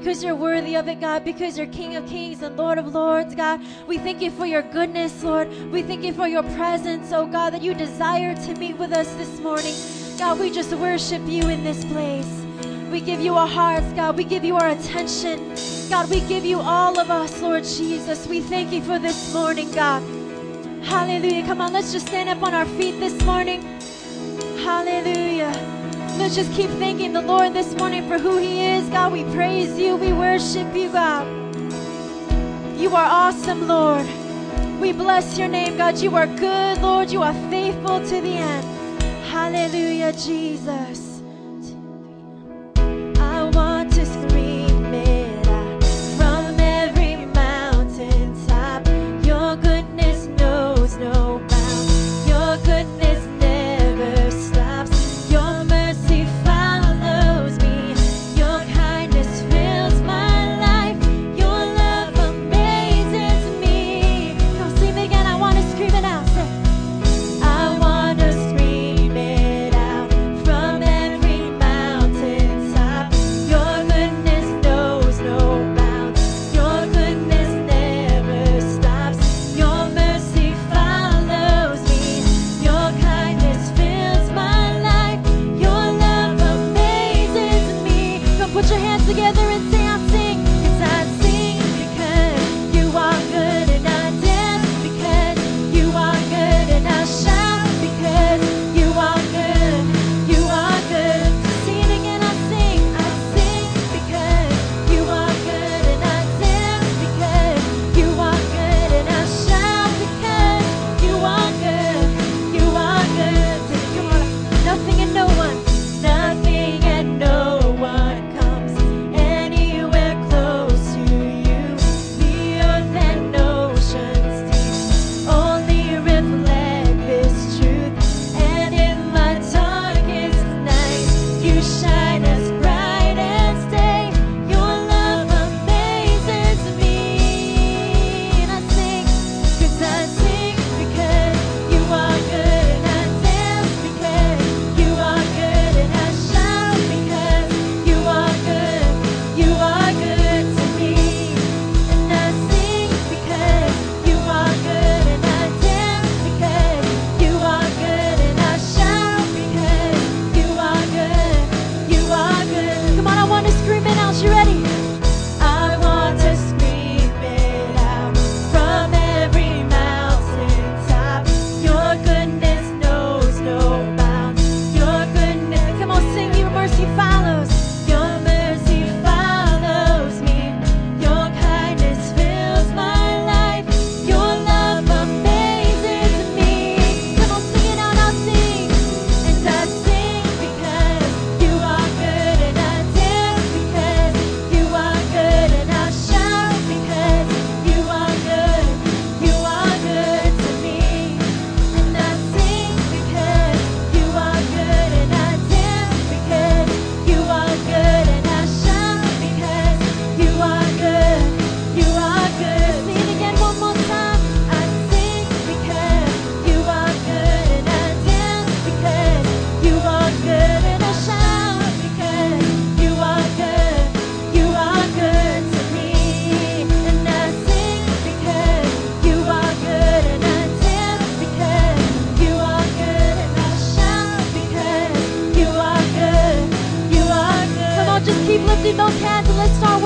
because you're worthy of it, God, because you're King of kings and Lord of lords, God. We thank you for your goodness, Lord. We thank you for your presence, oh God, that you desire to meet with us this morning. God, we just worship you in this place. We give you our hearts, God. We give you our attention. God, we give you all of us, Lord Jesus. We thank you for this morning, God. Hallelujah. Come on, let's just stand up on our feet this morning. Hallelujah. Let's just keep thanking the Lord this morning for who He is. God, we praise you. We worship you, God. You are awesome, Lord. We bless your name, God. You are good, Lord. You are faithful to the end. Hallelujah, Jesus.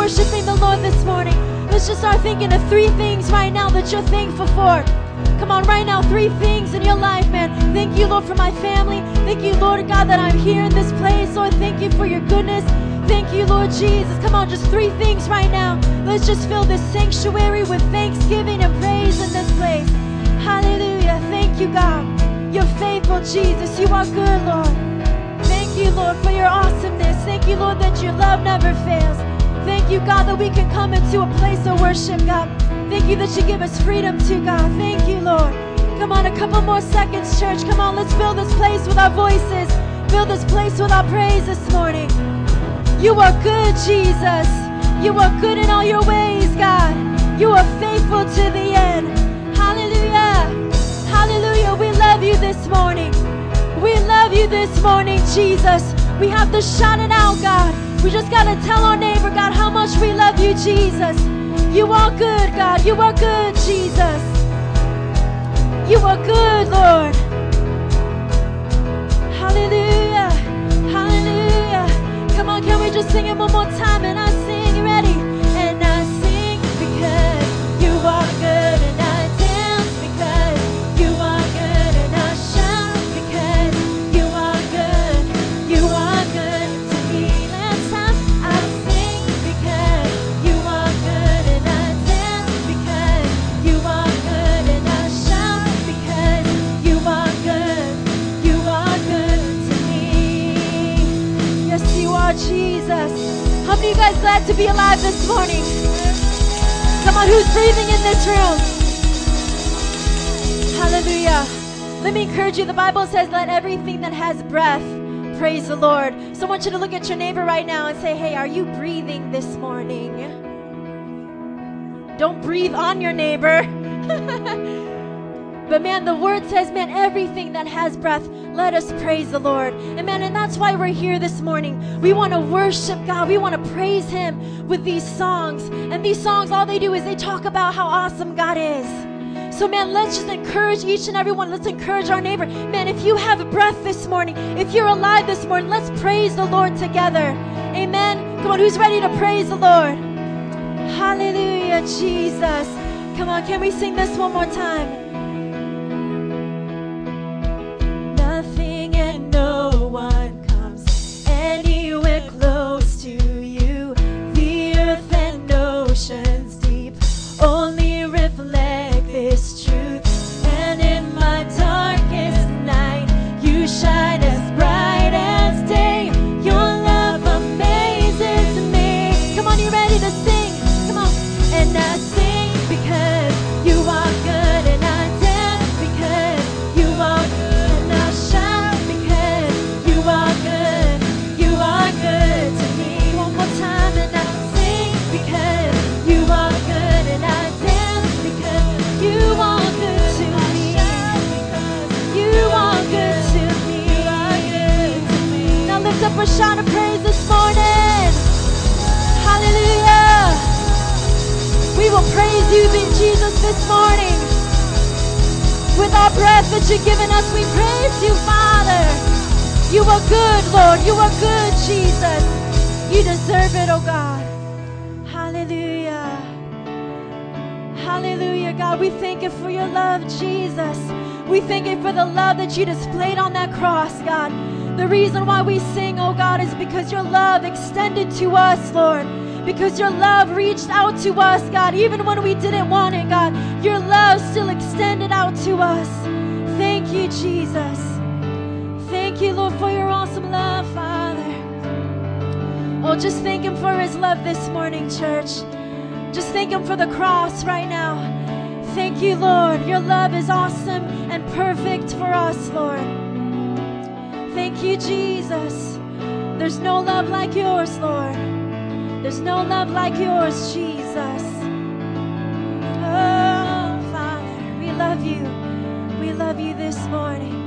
Worshiping the Lord this morning. Let's just start thinking of three things right now that you're thankful for. Come on, right now, three things in your life, man. Thank you, Lord, for my family. Thank you, Lord God, that I'm here in this place. Lord, thank you for your goodness. Thank you, Lord Jesus. Come on, just three things right now. Let's just fill this sanctuary with thanksgiving and praise in this place. Hallelujah. Thank you, God. You're faithful, Jesus. You are good, Lord. Thank you, Lord, for your awesomeness. Thank you, Lord, that your love never fails. Thank you, God, that we can come into a place of worship, God. Thank you that you give us freedom to, God. Thank you, Lord. Come on, a couple more seconds, church. Come on, let's fill this place with our voices. Fill this place with our praise this morning. You are good, Jesus. You are good in all your ways, God. You are faithful to the end. Hallelujah. Hallelujah. We love you this morning. We love you this morning, Jesus. We have to shout it out, God. We just got to tell our neighbor, God, how much we love you, Jesus. You are good, God. You are good, Jesus. You are good, Lord. Hallelujah. Hallelujah. Come on, can we just sing it one more time? And glad to be alive this morning? Come on, who's breathing in this room? Hallelujah. Let me encourage you. The Bible says, let everything that has breath praise the Lord. So I want you to look at your neighbor right now and say, hey, are you breathing this morning? Don't breathe on your neighbor. But man, the word says, man, everything that has breath, let us praise the Lord. And man, and that's why we're here this morning. We want to worship God. We want to praise Him with these songs. And these songs, all they do is they talk about how awesome God is. So, man, let's just encourage each and every one. Let's encourage our neighbor. Man, if you have breath this morning, if you're alive this morning, let's praise the Lord together. Amen. Come on, who's ready to praise the Lord? Hallelujah, Jesus. Come on, can we sing this one more time? Shout of praise this morning. Hallelujah. We will praise you, Jesus, this morning. With our breath that you've given us, we praise you, Father. You are good, Lord. You are good, Jesus. You deserve it, oh God. Hallelujah. Hallelujah, God. We thank you for your love, Jesus. We thank you for the love that you displayed on that cross, God. The reason why we sing, oh God, is because your love extended to us, Lord. Because your love reached out to us, God, even when we didn't want it, God. Your love still extended out to us. Thank you, Jesus. Thank you, Lord, for your awesome love, Father. Oh, just thank Him for His love this morning, church. Just thank Him for the cross right now. Thank you, Lord. Your love is awesome and perfect for us, Lord. Thank you, Jesus. There's no love like yours, Lord. There's no love like yours, Jesus. Oh, Father, we love you. We love you this morning.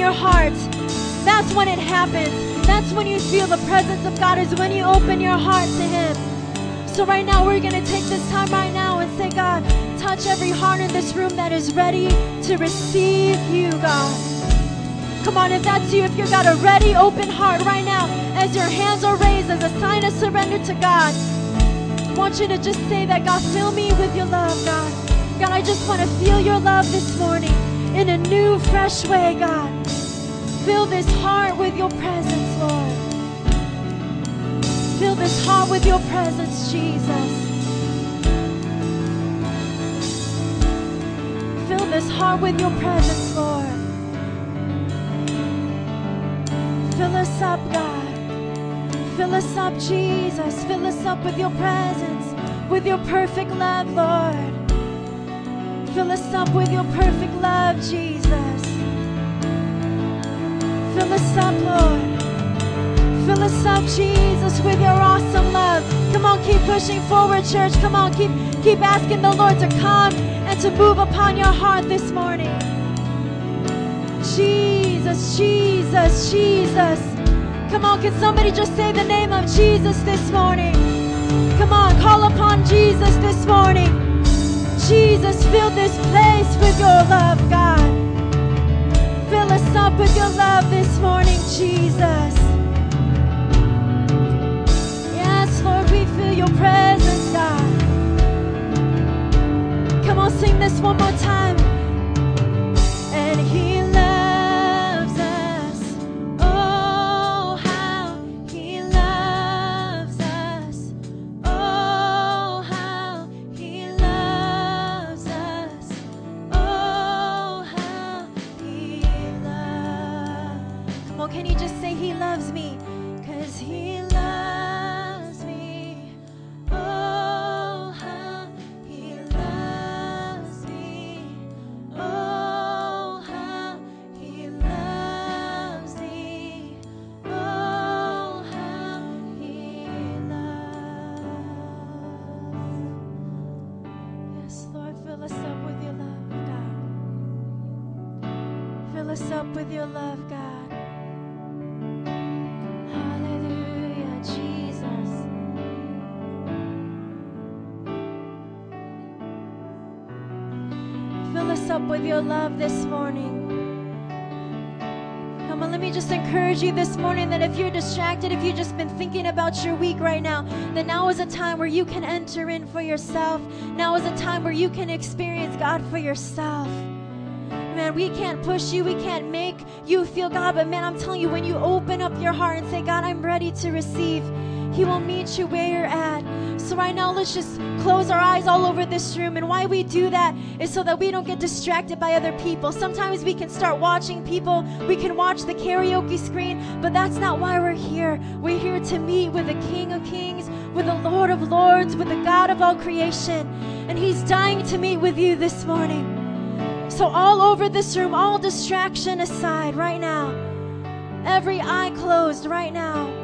Your heart. That's when it happens. That's when you feel the presence of God, is when you open your heart to Him. So, right now, we're going to take this time right now and say, God, touch every heart in this room that is ready to receive you, God. Come on, if that's you, if you've got a ready, open heart right now, as your hands are raised as a sign of surrender to God, I want you to just say that, God, fill me with your love, God. God, I just want to feel your love this morning in a new, fresh way, God. Fill this heart with your presence, Lord. Fill this heart with your presence, Jesus. Fill this heart with your presence, Lord. Fill us up, God. Fill us up, Jesus. Fill us up with your presence, with your perfect love, Lord. Fill us up with your perfect love, Jesus. Fill us up, Lord. Fill us up, Jesus, with your awesome love. Come on, keep pushing forward, church. Come on, keep keep asking the Lord to come and to move upon your heart this morning. Jesus, Jesus, Jesus. Come on, can somebody just say the name of Jesus this morning? Come on, call upon Jesus this morning. Jesus, fill this place with your love, God. Up with your love this morning, Jesus. Yes, Lord, we feel your presence, God. Come on, sing this one more time. This morning that if you're distracted, if you've just been thinking about your week right now, that now is a time where you can enter in for yourself. Now is a time where you can experience God for yourself. Man, we can't push you, we can't make you feel God, but man, I'm telling you, when you open up your heart and say, God, I'm ready to receive, He will meet you where you're at. So, right now, let's just close our eyes all over this room. And why we do that is so that we don't get distracted by other people. Sometimes we can start watching people, we can watch the karaoke screen, but that's not why we're here. We're here to meet with the King of Kings, with the Lord of Lords, with the God of all creation. And He's dying to meet with you this morning. So, all over this room, all distraction aside right now, every eye closed right now.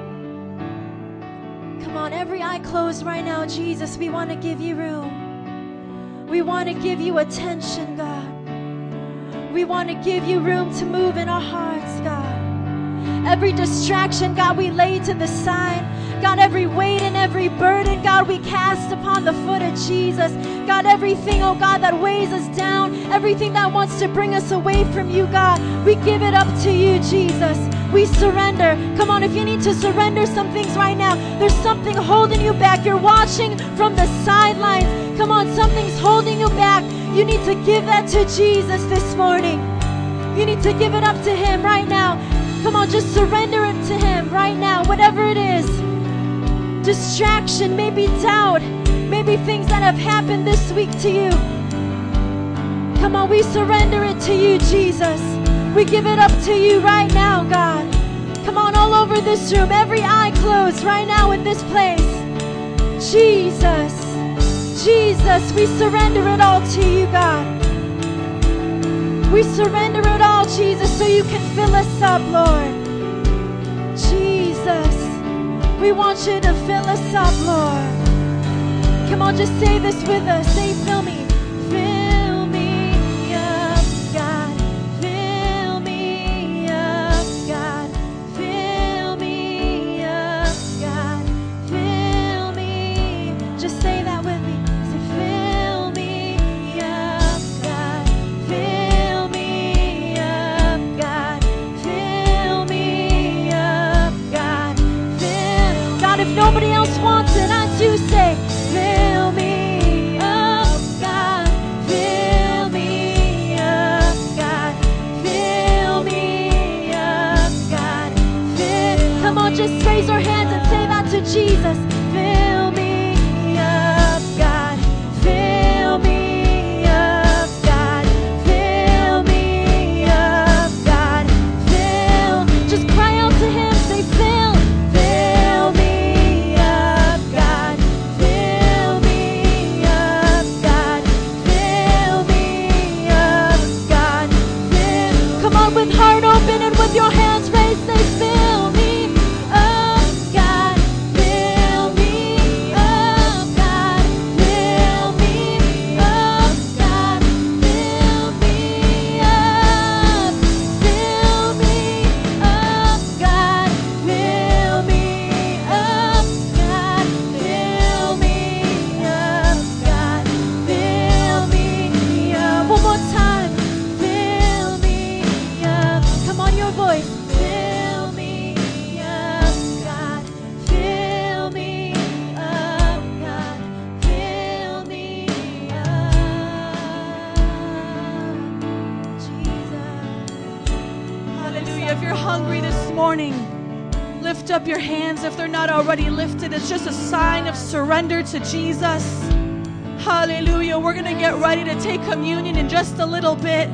Come on, every eye closed right now. Jesus, we want to give you room. We want to give you attention, God. We want to give you room to move in our hearts, God. Every distraction, God, we lay to the side. God, every weight and every burden, God, we cast upon the foot of Jesus. God, everything, oh God, that weighs us down, everything that wants to bring us away from you, God, we give it up to you, Jesus. We surrender. Come on, if you need to surrender some things right now, there's something holding you back. You're watching from the sidelines. Come on, something's holding you back. You need to give that to Jesus this morning. You need to give it up to Him right now. Come on, just surrender it to Him right now, whatever it is. Distraction, maybe doubt, maybe things that have happened this week to you. Come on, we surrender it to you, Jesus. We give it up to you right now, God. Come on, all over this room, every eye closed right now in this place. Jesus, Jesus, we surrender it all to you, God. We surrender it all, Jesus, so you can fill us up, Lord. Jesus, we want you to fill us up, Lord. Come on, just say this with us. Say, fill me. Nobody else wants to Jesus. Hallelujah. We're going to get ready to take communion in just a little bit.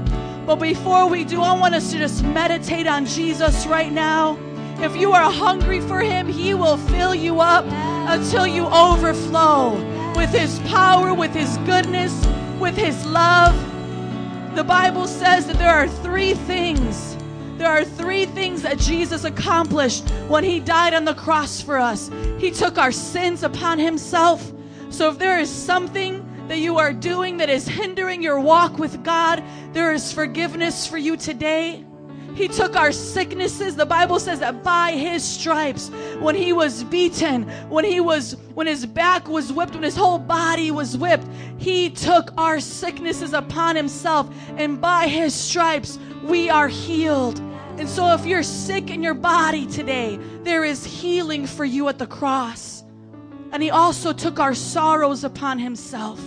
But before we do, I want us to just meditate on Jesus right now. If you are hungry for Him, He will fill you up until you overflow with His power, with His goodness, with His love. The Bible says that there are three things. There are three things that Jesus accomplished when he died on the cross for us. He took our sins upon himself. So if there is something that you are doing that is hindering your walk with God, there is forgiveness for you today. He took our sicknesses. The Bible says that by his stripes, when he was beaten, when he was when his back was whipped, when his whole body was whipped, he took our sicknesses upon himself, and by his stripes we are healed. And so if you're sick in your body today, there is healing for you at the cross. And he also took our sorrows upon himself.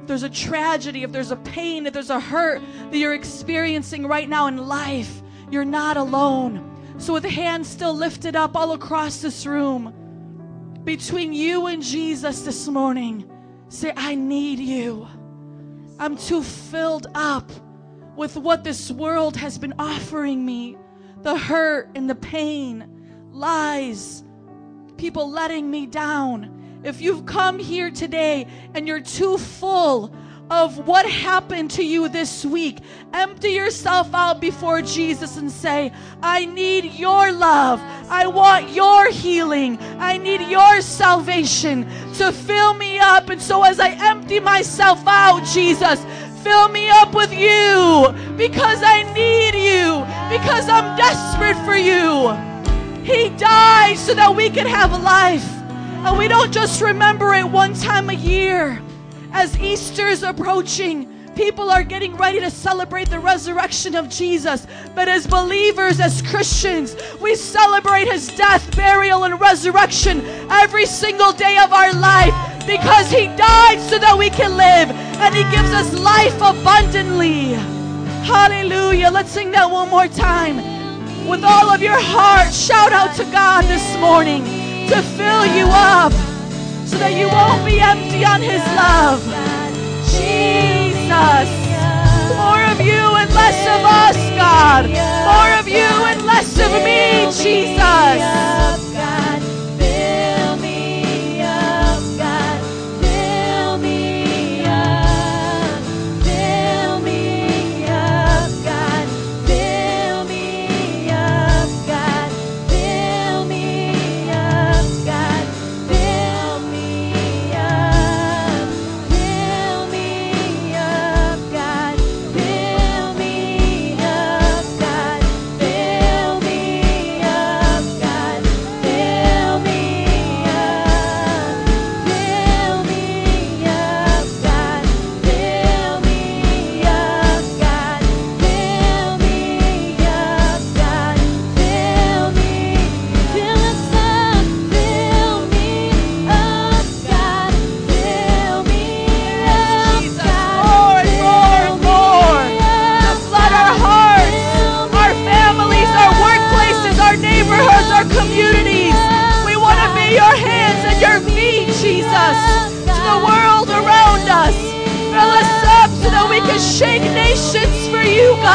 If there's a tragedy, if there's a pain, if there's a hurt that you're experiencing right now in life, you're not alone. So, with hands still lifted up all across this room, between you and Jesus this morning, say, I need you. I'm too filled up with what this world has been offering me the hurt and the pain, lies, people letting me down. If you've come here today and you're too full of what happened to you this week. Empty yourself out before Jesus and say, I need your love. I want your healing. I need your salvation to fill me up. And so as I empty myself out, Jesus, fill me up with you because I need you, because I'm desperate for you. He died so that we could have life. And we don't just remember it one time a year. As Easter is approaching, people are getting ready to celebrate the resurrection of Jesus. But as believers, as Christians, we celebrate his death, burial, and resurrection every single day of our life because he died so that we can live and he gives us life abundantly. Hallelujah. Let's sing that one more time. With all of your heart, shout out to God this morning to fill you up so that you won't be empty on His love. Jesus. More of you and less of us, God. More of you and less of me, Jesus.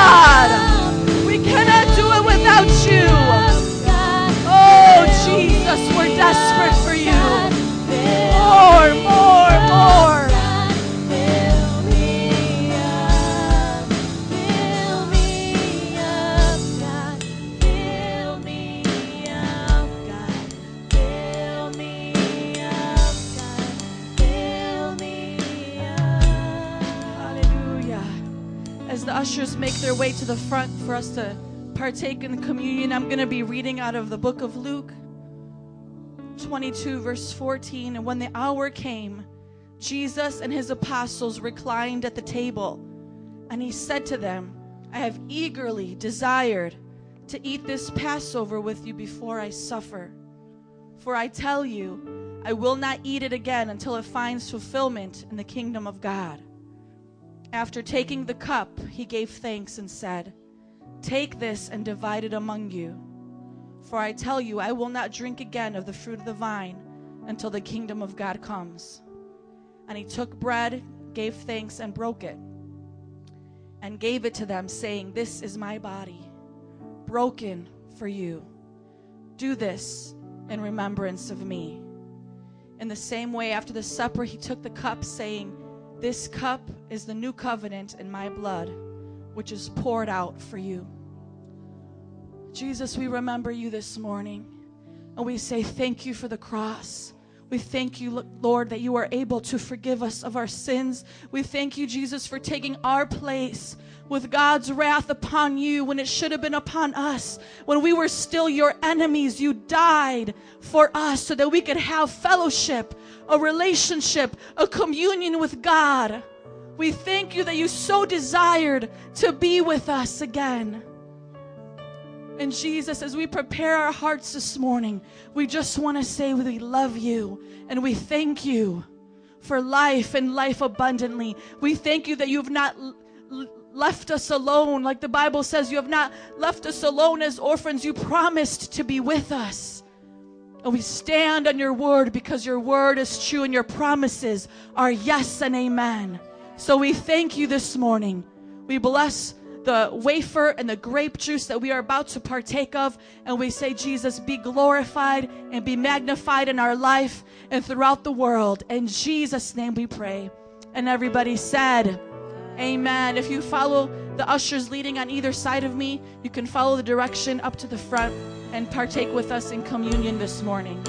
You, ushers make their way to the front for us to partake in the communion, I'm going to be reading out of the book of Luke 22, verse 14. And when the hour came, Jesus and his apostles reclined at the table, and he said to them, I have eagerly desired to eat this Passover with you before I suffer. For I tell you, I will not eat it again until it finds fulfillment in the kingdom of God. After taking the cup, he gave thanks and said, Take this and divide it among you. For I tell you, I will not drink again of the fruit of the vine until the kingdom of God comes. And he took bread, gave thanks, and broke it, and gave it to them, saying, This is my body, broken for you. Do this in remembrance of me. In the same way, after the supper, he took the cup, saying, This cup is the new covenant in my blood, which is poured out for you. Jesus, we remember you this morning, and we say thank you for the cross. We thank you, Lord, that you are able to forgive us of our sins. We thank you, Jesus, for taking our place with God's wrath upon you when it should have been upon us. When we were still your enemies, you died for us so that we could have fellowship, a relationship, a communion with God. We thank you that you so desired to be with us again. And Jesus, as we prepare our hearts this morning, we just want to say we love you and we thank you for life and life abundantly. We thank you that you've not l- l- left us alone. Like the Bible says, you have not left us alone as orphans. You promised to be with us. And we stand on your word because your word is true and your promises are yes and amen. So we thank you this morning. We bless the wafer and the grape juice that we are about to partake of. And we say, Jesus, be glorified and be magnified in our life and throughout the world. In Jesus' name we pray. And everybody said, Amen. If you follow the ushers leading on either side of me, you can follow the direction up to the front and partake with us in communion this morning.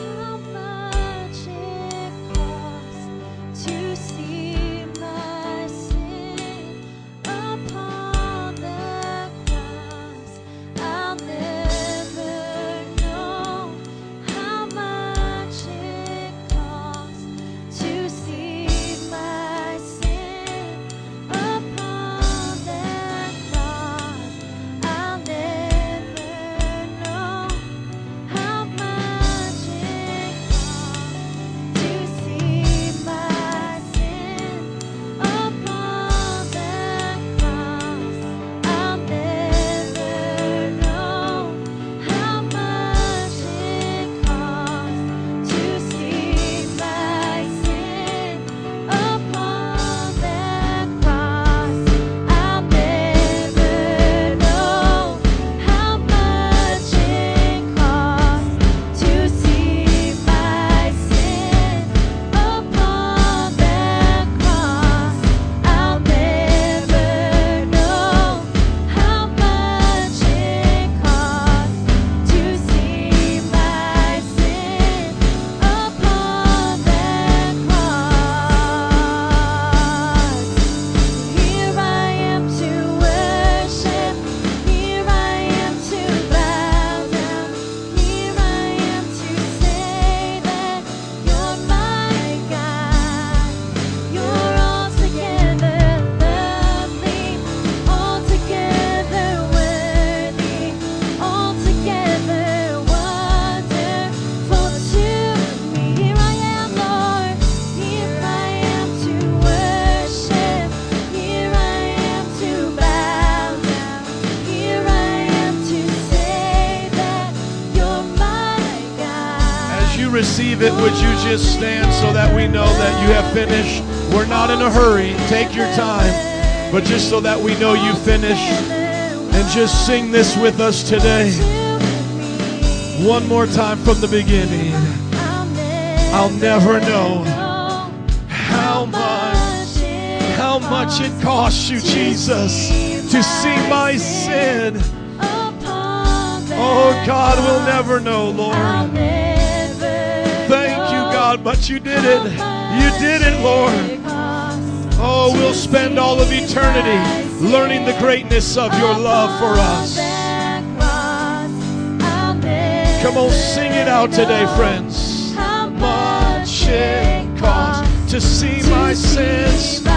Would you just stand so that we know that you have finished? We're not in a hurry. Take your time. But just so that we know you finished. And just sing this with us today. One more time from the beginning. I'll never know how much, how much it costs you, Jesus, to see my sin. Oh, God, we'll never know, Lord. God, but you did it. You did it, Lord. Oh, we'll spend all of eternity learning the greatness of your love for us. Come on, sing it out today, friends. How much it costs to see my sins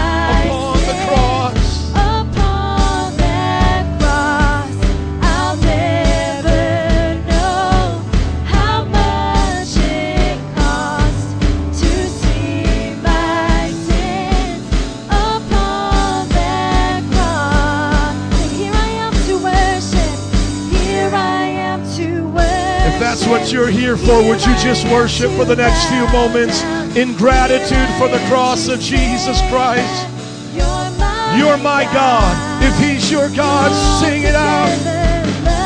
that's what you're here for, would you just worship for the next few moments in gratitude for the cross of Jesus Christ? You're my God. If He's your God, sing it out.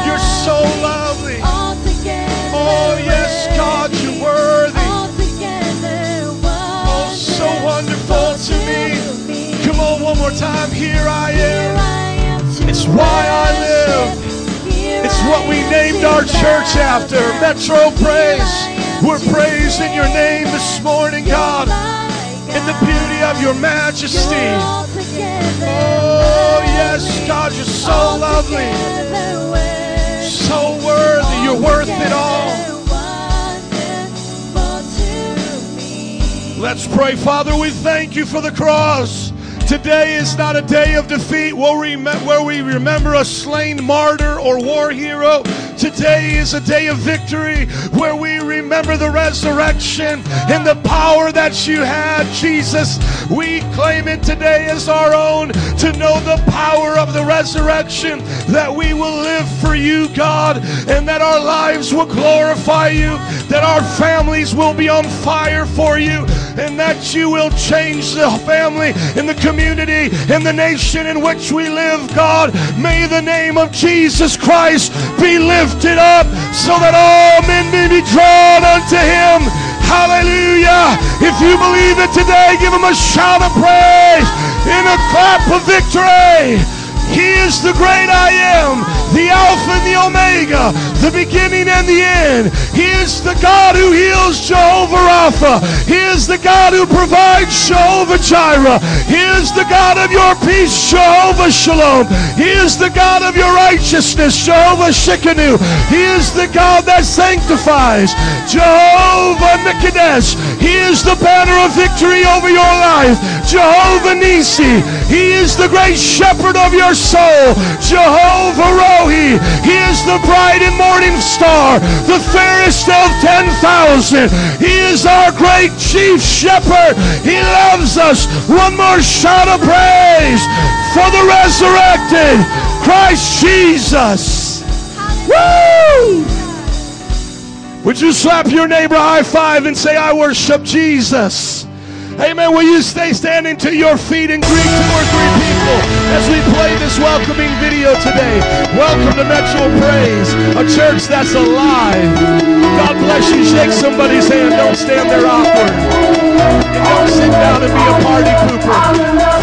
You're so lovely. Oh, yes, God, you're worthy. Oh, so wonderful to me. Come on, one more time. Here I am. It's why I live. What we named our church after Metro Praise. We're praising your name this morning, God, in the beauty of your majesty. Oh, yes, God, you're so lovely, so worthy. You're worth it all. Let's pray, Father. We thank you for the cross. Today is not a day of defeat where we, remember a slain martyr or war hero. Today is a day of victory where we remember the resurrection and the power that you had, Jesus. We claim it today as our own to know the power of the resurrection, that we will live for you, God, and that our lives will glorify you, that our families will be on fire for you, and that you will change the family and the community and the nation in which we live, God. May the name of Jesus Christ be lifted up so that all men may be drawn unto him. Hallelujah. If you believe it today, give him a shout of praise in a clap of victory. He is the great I am, the Alpha and the Omega, the beginning and the end. He is the God who heals Jehovah Rapha. He is the God who provides Jehovah Jireh. He is the God of your peace, Jehovah Shalom. He is the God of your righteousness, Jehovah Tsidkenu. He is the God that sanctifies, Jehovah Nikodesh. He is the banner of victory over your life, Jehovah Nisi. He is the great shepherd of your soul, Jehovah Rohi. He is the bride and morning star, the fairest of 10,000. He is our great chief shepherd. He loves us. One more shout of praise for the resurrected Christ Jesus. Woo! Would you slap your neighbor high five and say, I worship Jesus? Amen. Will you stay standing to your feet and greet two or three people as we play this welcoming video today? Welcome to Metro Praise, a church that's alive. God bless you. Shake somebody's hand. Don't stand there awkward. And don't sit down and be a party pooper.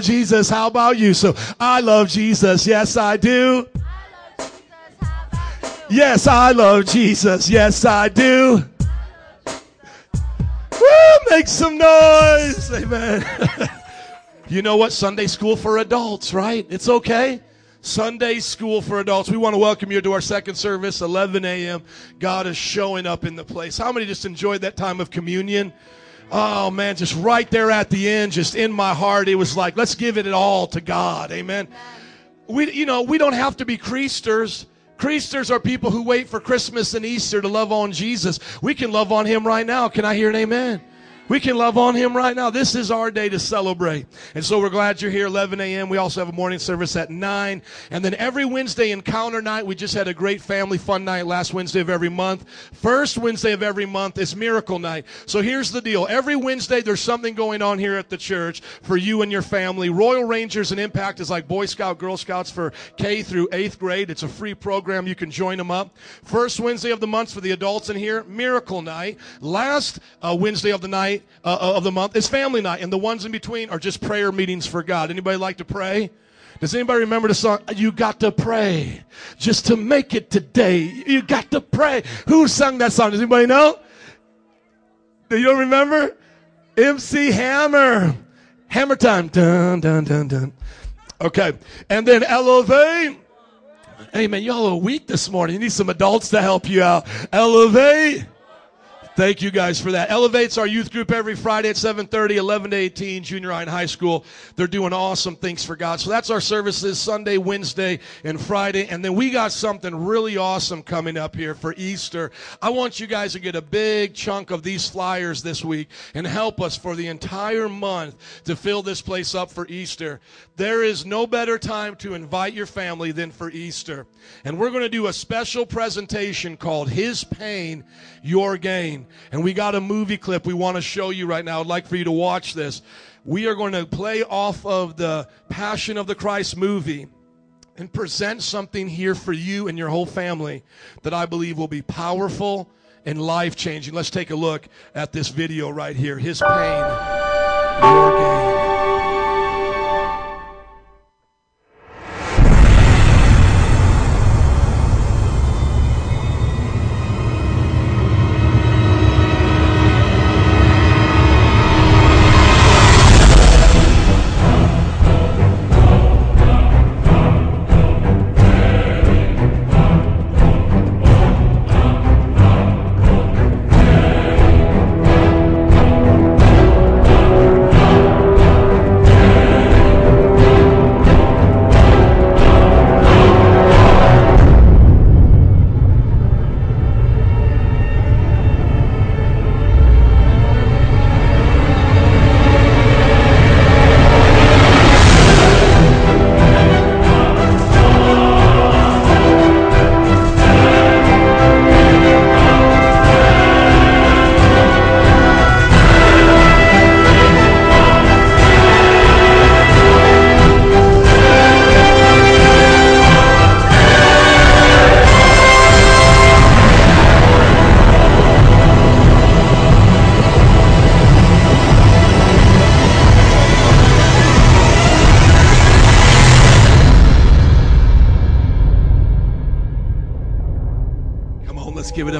Love Jesus. How about you? So I love Jesus. Yes, I do. Yes, I love Jesus. Yes, I do. Woo, make some noise. Amen. you know what? Sunday school for adults, right? It's okay. Sunday school for adults. We want to welcome you to our second service, 11 a.m. God is showing up in the place. How many just enjoyed that time of communion? Oh man, just right there at the end, just in my heart, it was like, let's give it all to God. Amen. We, you know, we don't have to be creasters. Creasters are people who wait for Christmas and Easter to love on Jesus. We can love on Him right now. Can I hear an amen? We can love on him right now. This is our day to celebrate. And so we're glad you're here 11 a.m. We also have a morning service at 9. And then every Wednesday encounter night, we just had a great family fun night last Wednesday of every month. First Wednesday of every month is miracle night. So here's the deal. Every Wednesday there's something going on here at the church for you and your family. Royal Rangers and Impact is like Boy Scout, Girl Scouts for K through 8th grade. It's a free program. You can join them up. First Wednesday of the month for the adults in here, miracle night. Last uh, Wednesday of the night uh, of the month is family night, and the ones in between are just prayer meetings for God. Anybody like to pray? Does anybody remember the song? You got to pray just to make it today. You got to pray. Who sung that song? Does anybody know? You don't remember? MC Hammer. Hammer time. Dun, dun, dun, dun. Okay. And then elevate. Man, y'all are weak this morning. You need some adults to help you out. Elevate. Thank you guys for that. Elevates our youth group every Friday at 7:30, 11 to 18, junior high and high school. They're doing awesome things for God. So that's our services Sunday, Wednesday, and Friday. And then we got something really awesome coming up here for Easter. I want you guys to get a big chunk of these flyers this week and help us for the entire month to fill this place up for Easter. There is no better time to invite your family than for Easter. And we're going to do a special presentation called His Pain, Your Gain. And we got a movie clip we want to show you right now. I'd like for you to watch this. We are going to play off of the Passion of the Christ movie and present something here for you and your whole family that I believe will be powerful and life changing. Let's take a look at this video right here. His pain, your gain.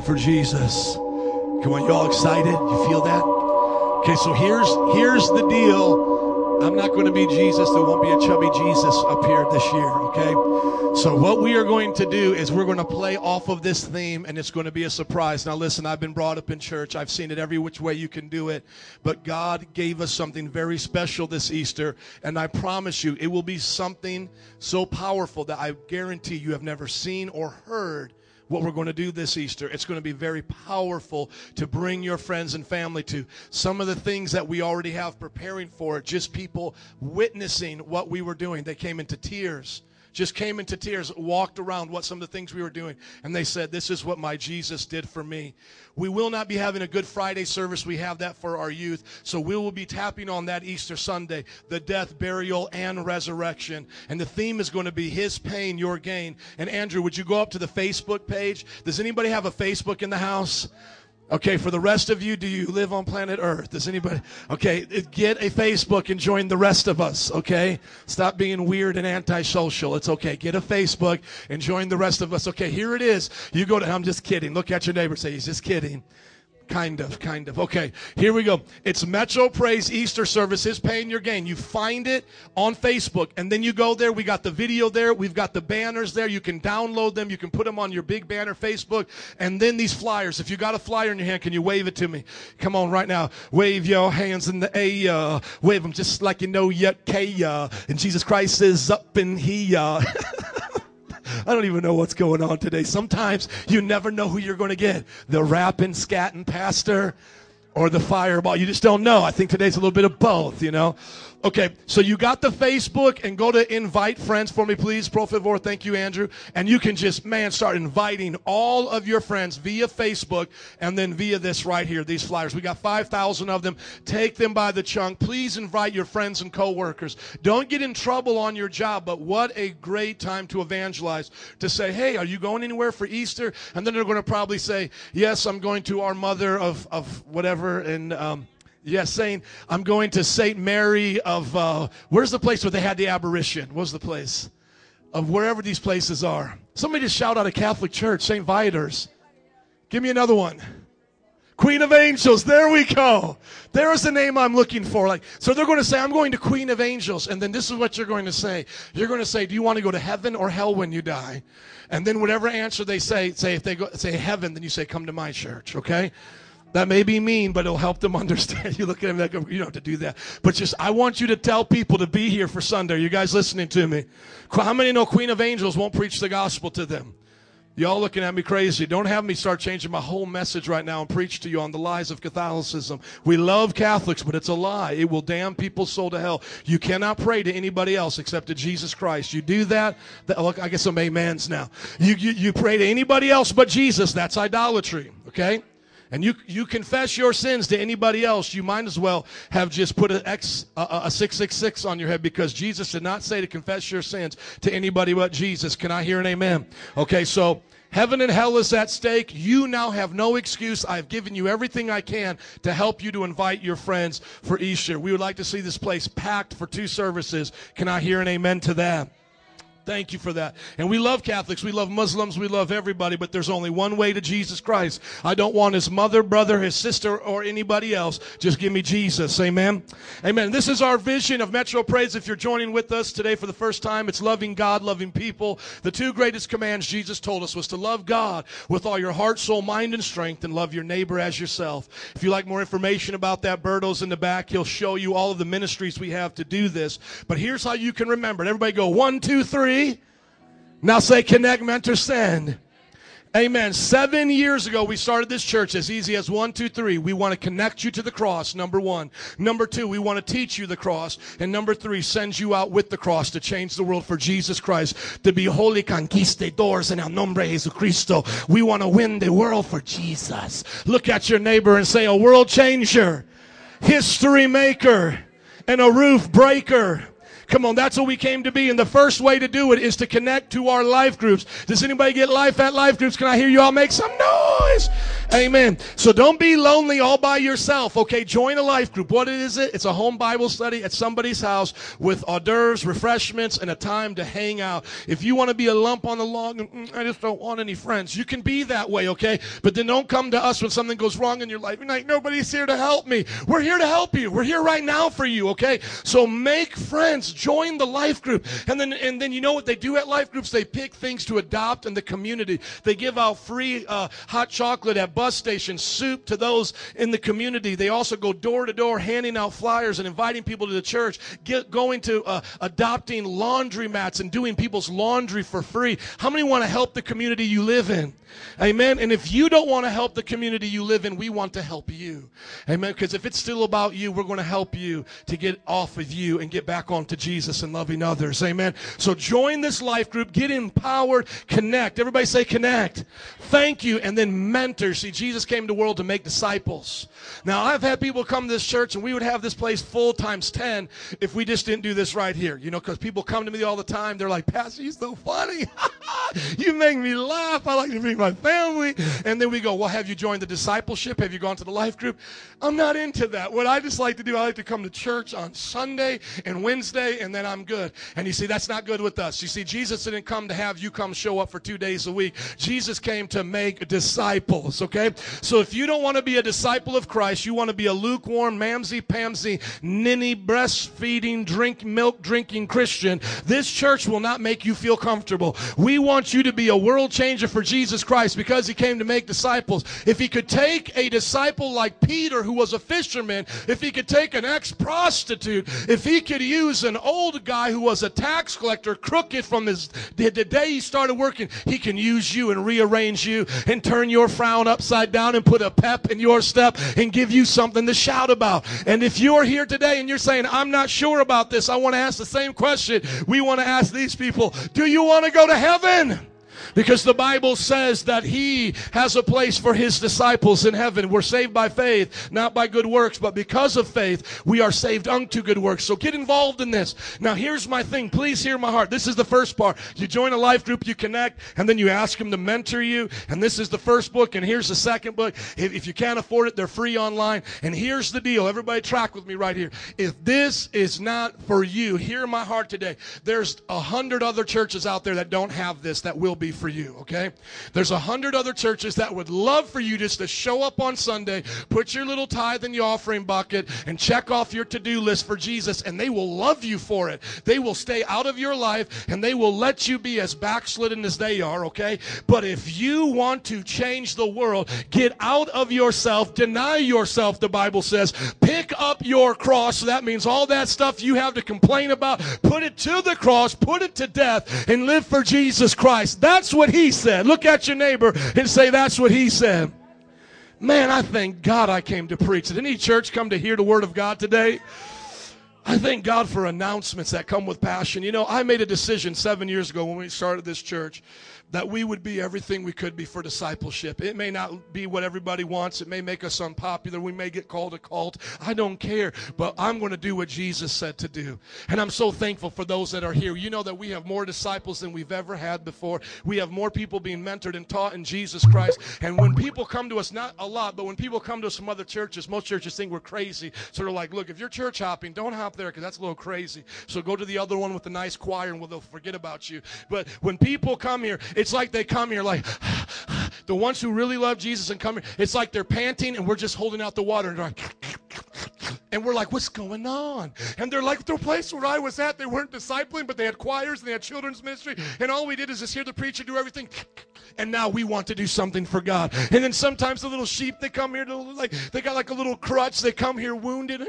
Up for Jesus. Come on, y'all excited? You feel that? Okay, so here's here's the deal. I'm not going to be Jesus. There won't be a chubby Jesus up here this year, okay? So what we are going to do is we're going to play off of this theme and it's going to be a surprise. Now listen, I've been brought up in church. I've seen it every which way you can do it. But God gave us something very special this Easter and I promise you it will be something so powerful that I guarantee you have never seen or heard what we're going to do this Easter. It's going to be very powerful to bring your friends and family to some of the things that we already have preparing for it. Just people witnessing what we were doing. They came into tears. Just came into tears, walked around what some of the things we were doing, and they said, This is what my Jesus did for me. We will not be having a Good Friday service. We have that for our youth. So we will be tapping on that Easter Sunday, the death, burial, and resurrection. And the theme is going to be His pain, your gain. And Andrew, would you go up to the Facebook page? Does anybody have a Facebook in the house? Okay, for the rest of you, do you live on planet Earth? Does anybody? Okay, get a Facebook and join the rest of us, okay? Stop being weird and antisocial. It's okay. Get a Facebook and join the rest of us. Okay, here it is. You go to, I'm just kidding. Look at your neighbor, say, he's just kidding. Kind of, kind of. Okay, here we go. It's Metro Praise Easter service. His paying your gain. You find it on Facebook, and then you go there. We got the video there. We've got the banners there. You can download them. You can put them on your big banner Facebook, and then these flyers. If you got a flyer in your hand, can you wave it to me? Come on, right now. Wave your hands in the air. Wave them just like you know you care. And Jesus Christ is up in here. I don't even know what's going on today. Sometimes you never know who you're going to get the rapping, scatting pastor or the fireball. You just don't know. I think today's a little bit of both, you know. Okay, so you got the Facebook and go to invite friends for me, please. Pro favor, thank you, Andrew. And you can just, man, start inviting all of your friends via Facebook and then via this right here, these flyers. We got 5,000 of them. Take them by the chunk. Please invite your friends and coworkers. Don't get in trouble on your job, but what a great time to evangelize. To say, hey, are you going anywhere for Easter? And then they're going to probably say, yes, I'm going to our mother of, of whatever. And, um, Yes, saying, I'm going to St. Mary of, uh, where's the place where they had the apparition? What was the place? Of wherever these places are. Somebody just shout out a Catholic church, St. Viator's. Give me another one. Queen of Angels. There we go. There is the name I'm looking for. Like, so they're going to say, I'm going to Queen of Angels. And then this is what you're going to say. You're going to say, do you want to go to heaven or hell when you die? And then whatever answer they say, say if they go, say heaven, then you say, come to my church. Okay. That may be mean, but it'll help them understand. You look at them like, you don't have to do that. But just, I want you to tell people to be here for Sunday. Are you guys listening to me? How many know Queen of Angels won't preach the gospel to them? Y'all looking at me crazy. Don't have me start changing my whole message right now and preach to you on the lies of Catholicism. We love Catholics, but it's a lie. It will damn people's soul to hell. You cannot pray to anybody else except to Jesus Christ. You do that, that look, I get some amens now. You, you, you pray to anybody else but Jesus, that's idolatry, okay? And you you confess your sins to anybody else, you might as well have just put a, a six six six on your head because Jesus did not say to confess your sins to anybody but Jesus. Can I hear an amen? Okay, so heaven and hell is at stake. You now have no excuse. I've given you everything I can to help you to invite your friends for Easter. We would like to see this place packed for two services. Can I hear an amen to that? Thank you for that. And we love Catholics, we love Muslims, we love everybody, but there's only one way to Jesus Christ. I don't want his mother, brother, his sister, or anybody else. Just give me Jesus. Amen. Amen. This is our vision of Metro Praise. If you're joining with us today for the first time, it's loving God, loving people. The two greatest commands Jesus told us was to love God with all your heart, soul, mind, and strength, and love your neighbor as yourself. If you like more information about that, Berto's in the back. He'll show you all of the ministries we have to do this. But here's how you can remember it. Everybody go one, two, three. Now say connect, mentor, send. Amen. Seven years ago, we started this church as easy as one, two, three. We want to connect you to the cross, number one. Number two, we want to teach you the cross. And number three, send you out with the cross to change the world for Jesus Christ, to be holy conquistadors in el nombre Jesucristo. We want to win the world for Jesus. Look at your neighbor and say, a world changer, history maker, and a roof breaker. Come on, that's what we came to be. And the first way to do it is to connect to our life groups. Does anybody get life at life groups? Can I hear you all make some noise? Amen. So don't be lonely all by yourself. Okay, join a life group. What is it? It's a home Bible study at somebody's house with hors d'oeuvres, refreshments, and a time to hang out. If you want to be a lump on the log, mm, I just don't want any friends. You can be that way, okay? But then don't come to us when something goes wrong in your life. You're like, nobody's here to help me. We're here to help you. We're here right now for you, okay? So make friends. Join the life group. And then, and then you know what they do at life groups? They pick things to adopt in the community. They give out free uh, hot chocolate at bus stations, soup to those in the community. They also go door to door handing out flyers and inviting people to the church, get, going to uh, adopting laundry mats and doing people's laundry for free. How many want to help the community you live in? Amen. And if you don't want to help the community you live in, we want to help you. Amen. Because if it's still about you, we're going to help you to get off of you and get back onto Jesus and loving others. Amen. So join this life group, get empowered, connect. Everybody say connect. Thank you. And then mentor. See, Jesus came to the world to make disciples. Now, I've had people come to this church and we would have this place full times 10 if we just didn't do this right here. You know, because people come to me all the time. They're like, Pastor, you're so funny. you make me laugh. I like to meet my family. And then we go, well, have you joined the discipleship? Have you gone to the life group? I'm not into that. What I just like to do, I like to come to church on Sunday and Wednesday, and then I'm good. And you see, that's not good with us. You see, Jesus didn't come to have you come show up for two days a week. Jesus came to make disciples, okay? So if you don't want to be a disciple of Christ, you want to be a lukewarm, mamsy pamsy, ninny, breastfeeding, drink, milk drinking Christian, this church will not make you feel comfortable. We want you to be a world changer for Jesus Christ because he came to make disciples. If he could take a disciple like Peter, who was a fisherman, if he could take an ex prostitute, if he could use an old guy who was a tax collector, crooked from his the, the day he started working, he can use you and rearrange you and turn your frown upside down and put a pep in your step and give you something to shout about. And if you're here today and you're saying, I'm not sure about this, I want to ask the same question. We want to ask these people, do you want to go to heaven? Because the Bible says that He has a place for His disciples in heaven. We're saved by faith, not by good works, but because of faith, we are saved unto good works. So get involved in this. Now, here's my thing. Please hear my heart. This is the first part. You join a life group, you connect, and then you ask them to mentor you. And this is the first book, and here's the second book. If, if you can't afford it, they're free online. And here's the deal. Everybody track with me right here. If this is not for you, hear my heart today. There's a hundred other churches out there that don't have this that will be for you, okay? There's a hundred other churches that would love for you just to show up on Sunday, put your little tithe in the offering bucket, and check off your to-do list for Jesus, and they will love you for it. They will stay out of your life, and they will let you be as backslidden as they are, okay? But if you want to change the world, get out of yourself, deny yourself, the Bible says, pick up your cross. So that means all that stuff you have to complain about, put it to the cross, put it to death, and live for Jesus Christ. That's what he said. Look at your neighbor and say, That's what he said. Man, I thank God I came to preach. Did any church come to hear the word of God today? I thank God for announcements that come with passion. You know, I made a decision seven years ago when we started this church that we would be everything we could be for discipleship. It may not be what everybody wants. It may make us unpopular. We may get called a cult. I don't care, but I'm going to do what Jesus said to do. And I'm so thankful for those that are here. You know that we have more disciples than we've ever had before. We have more people being mentored and taught in Jesus Christ. And when people come to us, not a lot, but when people come to us from other churches, most churches think we're crazy. Sort of like, look, if you're church hopping, don't hop there because that's a little crazy. So go to the other one with the nice choir and they'll forget about you. But when people come here, it's like they come here like the ones who really love Jesus and come here. It's like they're panting and we're just holding out the water and they're like, and we're like, what's going on? And they're like, the place where I was at, they weren't discipling, but they had choirs and they had children's ministry. And all we did is just hear the preacher do everything. And now we want to do something for God. And then sometimes the little sheep, they come here to like, they got like a little crutch. They come here wounded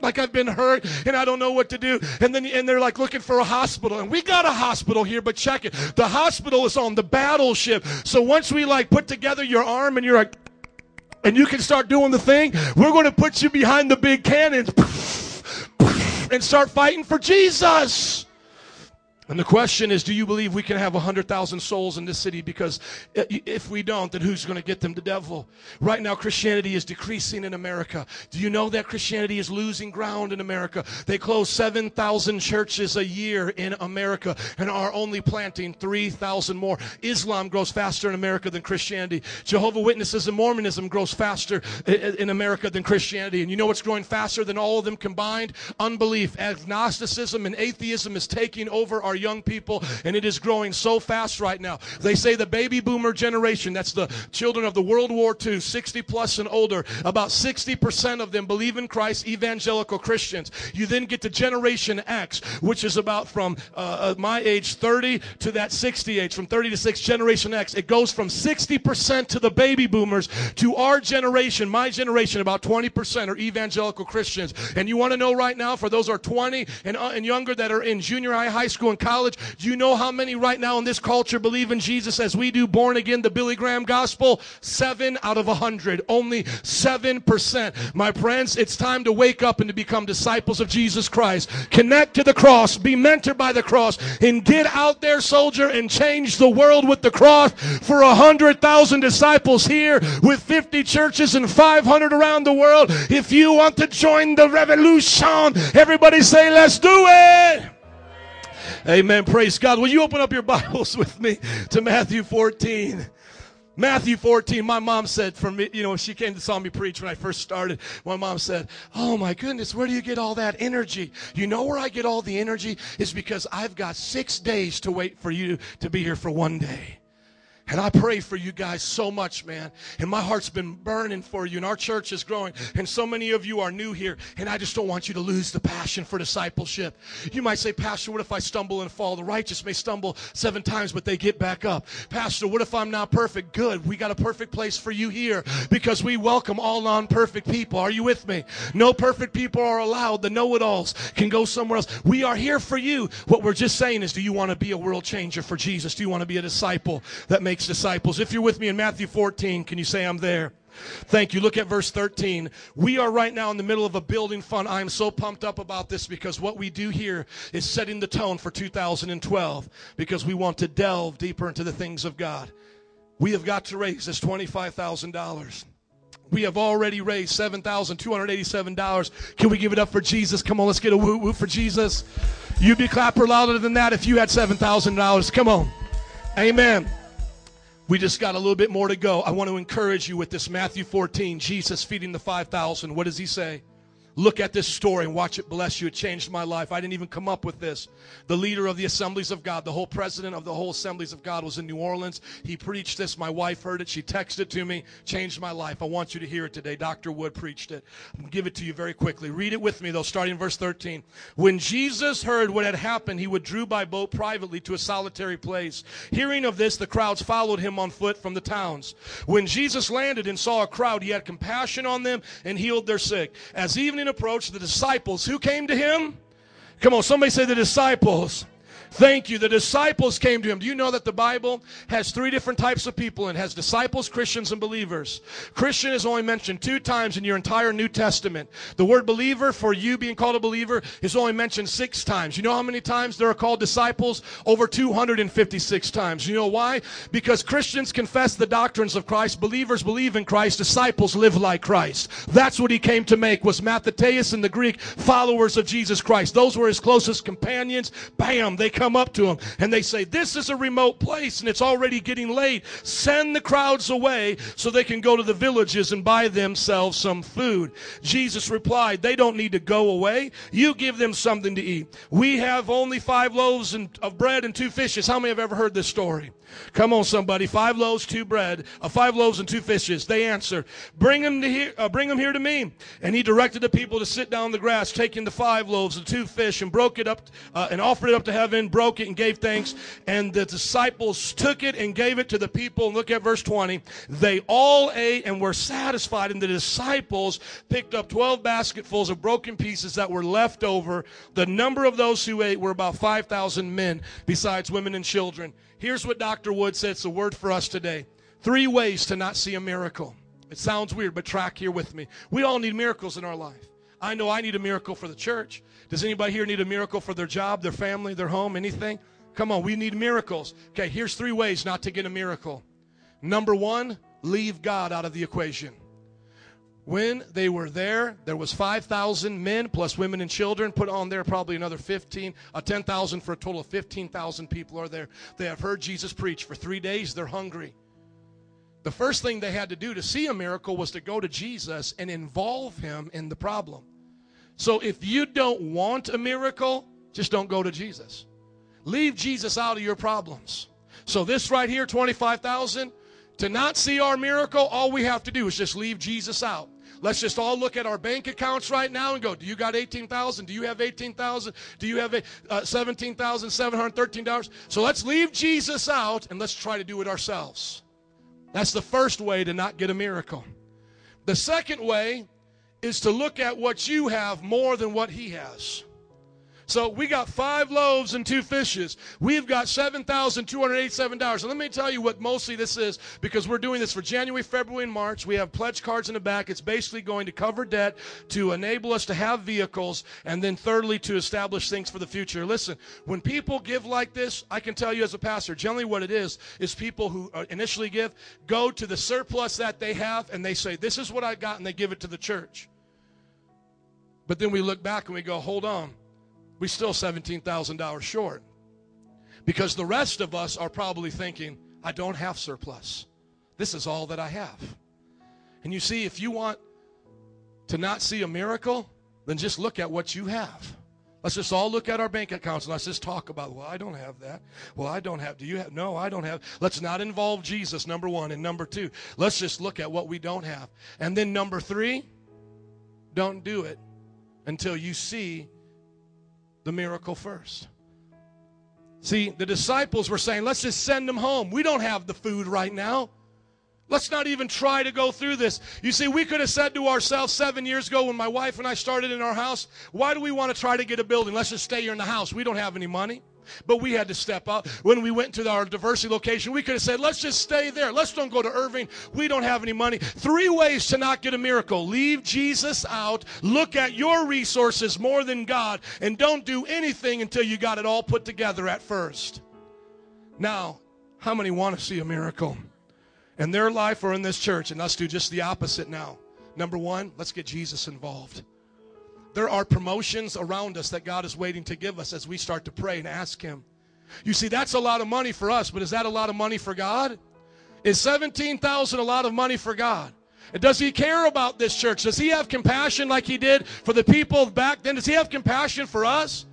like I've been hurt and I don't know what to do. And then and they're like looking for a hospital. And we got a hospital here, but check it. The hospital is on the battleship. So once we like put together your arm and you're like and you can start doing the thing, we're going to put you behind the big cannons and start fighting for Jesus. And the question is, do you believe we can have 100,000 souls in this city? Because if we don't, then who's going to get them? The devil. Right now, Christianity is decreasing in America. Do you know that Christianity is losing ground in America? They close 7,000 churches a year in America and are only planting 3,000 more. Islam grows faster in America than Christianity. Jehovah Witnesses and Mormonism grows faster in America than Christianity. And you know what's growing faster than all of them combined? Unbelief. Agnosticism and atheism is taking over our young people, and it is growing so fast right now. They say the baby boomer generation, that's the children of the World War II, 60 plus and older, about 60% of them believe in Christ, evangelical Christians. You then get to Generation X, which is about from uh, uh my age 30 to that 60 age, from 30 to 6, Generation X. It goes from 60% to the baby boomers to our generation, my generation, about 20% are evangelical Christians. And you want to know right now, for those are 20 and, uh, and younger that are in junior high, high school, and college. Do you know how many right now in this culture believe in Jesus as we do born again, the Billy Graham gospel? Seven out of a hundred. Only seven percent. My friends, it's time to wake up and to become disciples of Jesus Christ. Connect to the cross, be mentored by the cross, and get out there, soldier, and change the world with the cross for a hundred thousand disciples here with 50 churches and 500 around the world. If you want to join the revolution, everybody say, let's do it. Amen. Praise God. Will you open up your Bibles with me to Matthew 14? Matthew 14, my mom said for me, you know, she came to saw me preach when I first started. My mom said, Oh my goodness, where do you get all that energy? You know where I get all the energy? Is because I've got six days to wait for you to be here for one day. And I pray for you guys so much, man. And my heart's been burning for you. And our church is growing. And so many of you are new here. And I just don't want you to lose the passion for discipleship. You might say, Pastor, what if I stumble and fall? The righteous may stumble seven times, but they get back up. Pastor, what if I'm not perfect? Good. We got a perfect place for you here because we welcome all non perfect people. Are you with me? No perfect people are allowed. The know it alls can go somewhere else. We are here for you. What we're just saying is, do you want to be a world changer for Jesus? Do you want to be a disciple that makes makes disciples. If you're with me in Matthew 14, can you say I'm there? Thank you. Look at verse 13. We are right now in the middle of a building fund. I am so pumped up about this because what we do here is setting the tone for 2012 because we want to delve deeper into the things of God. We have got to raise this $25,000. We have already raised $7,287. Can we give it up for Jesus? Come on, let's get a woo woo for Jesus. You'd be clapper louder than that if you had $7,000. Come on. Amen. We just got a little bit more to go. I want to encourage you with this Matthew 14, Jesus feeding the 5,000. What does he say? Look at this story and watch it bless you. It changed my life. I didn't even come up with this. The leader of the Assemblies of God, the whole president of the whole Assemblies of God was in New Orleans. He preached this. My wife heard it. She texted it to me. Changed my life. I want you to hear it today. Dr. Wood preached it. I'll give it to you very quickly. Read it with me, though, starting in verse 13. When Jesus heard what had happened, he withdrew by boat privately to a solitary place. Hearing of this, the crowds followed him on foot from the towns. When Jesus landed and saw a crowd, he had compassion on them and healed their sick. As evening approached, the disciples, who came to him? Come on, somebody say the disciples. Thank you. The disciples came to him. Do you know that the Bible has three different types of people and has disciples, Christians, and believers? Christian is only mentioned two times in your entire New Testament. The word believer, for you being called a believer, is only mentioned six times. You know how many times there are called disciples? Over 256 times. You know why? Because Christians confess the doctrines of Christ, believers believe in Christ, disciples live like Christ. That's what he came to make, was Matheteus in the Greek, followers of Jesus Christ. Those were his closest companions. Bam, they come up to him and they say, This is a remote place and it's already getting late. Send the crowds away so they can go to the villages and buy themselves some food. Jesus replied, They don't need to go away. You give them something to eat. We have only five loaves and, of bread and two fishes. How many have ever heard this story? Come on, somebody. Five loaves, two bread, uh, five loaves and two fishes. They answer, "Bring them to here. Uh, bring them here to me." And he directed the people to sit down on the grass, taking the five loaves and two fish, and broke it up uh, and offered it up to heaven. Broke it and gave thanks. And the disciples took it and gave it to the people. And look at verse twenty. They all ate and were satisfied. And the disciples picked up twelve basketfuls of broken pieces that were left over. The number of those who ate were about five thousand men, besides women and children. Here's what Dr. Wood said. It's a word for us today. Three ways to not see a miracle. It sounds weird, but track here with me. We all need miracles in our life. I know I need a miracle for the church. Does anybody here need a miracle for their job, their family, their home, anything? Come on, we need miracles. Okay, here's three ways not to get a miracle. Number one, leave God out of the equation. When they were there, there was 5,000 men plus women and children put on there, probably another 15, uh, 10,000 for a total of 15,000 people are there. They have heard Jesus preach for three days. They're hungry. The first thing they had to do to see a miracle was to go to Jesus and involve him in the problem. So if you don't want a miracle, just don't go to Jesus. Leave Jesus out of your problems. So this right here, 25,000, to not see our miracle, all we have to do is just leave Jesus out. Let's just all look at our bank accounts right now and go, do you got 18,000? Do you have 18,000? Do you have uh, $17,713? So let's leave Jesus out and let's try to do it ourselves. That's the first way to not get a miracle. The second way is to look at what you have more than what he has. So we got five loaves and two fishes. We've got $7,287. And let me tell you what mostly this is because we're doing this for January, February, and March. We have pledge cards in the back. It's basically going to cover debt to enable us to have vehicles and then thirdly to establish things for the future. Listen, when people give like this, I can tell you as a pastor, generally what it is, is people who uh, initially give go to the surplus that they have and they say, this is what I got and they give it to the church. But then we look back and we go, hold on we still $17,000 short. Because the rest of us are probably thinking, I don't have surplus. This is all that I have. And you see, if you want to not see a miracle, then just look at what you have. Let's just all look at our bank accounts and let's just talk about, well, I don't have that. Well, I don't have. Do you have? No, I don't have. Let's not involve Jesus, number one. And number two, let's just look at what we don't have. And then number three, don't do it until you see the miracle first. See, the disciples were saying, let's just send them home. We don't have the food right now. Let's not even try to go through this. You see, we could have said to ourselves seven years ago when my wife and I started in our house, why do we want to try to get a building? Let's just stay here in the house. We don't have any money. But we had to step up. When we went to our diversity location, we could have said, let's just stay there. Let's don't go to Irving. We don't have any money. Three ways to not get a miracle. Leave Jesus out. Look at your resources more than God. And don't do anything until you got it all put together at first. Now, how many want to see a miracle? In their life or in this church? And let's do just the opposite now. Number one, let's get Jesus involved. There are promotions around us that God is waiting to give us as we start to pray and ask Him. You see, that's a lot of money for us, but is that a lot of money for God? Is 17,000 a lot of money for God? Does he care about this church? Does he have compassion like he did for the people back then? Does he have compassion for us?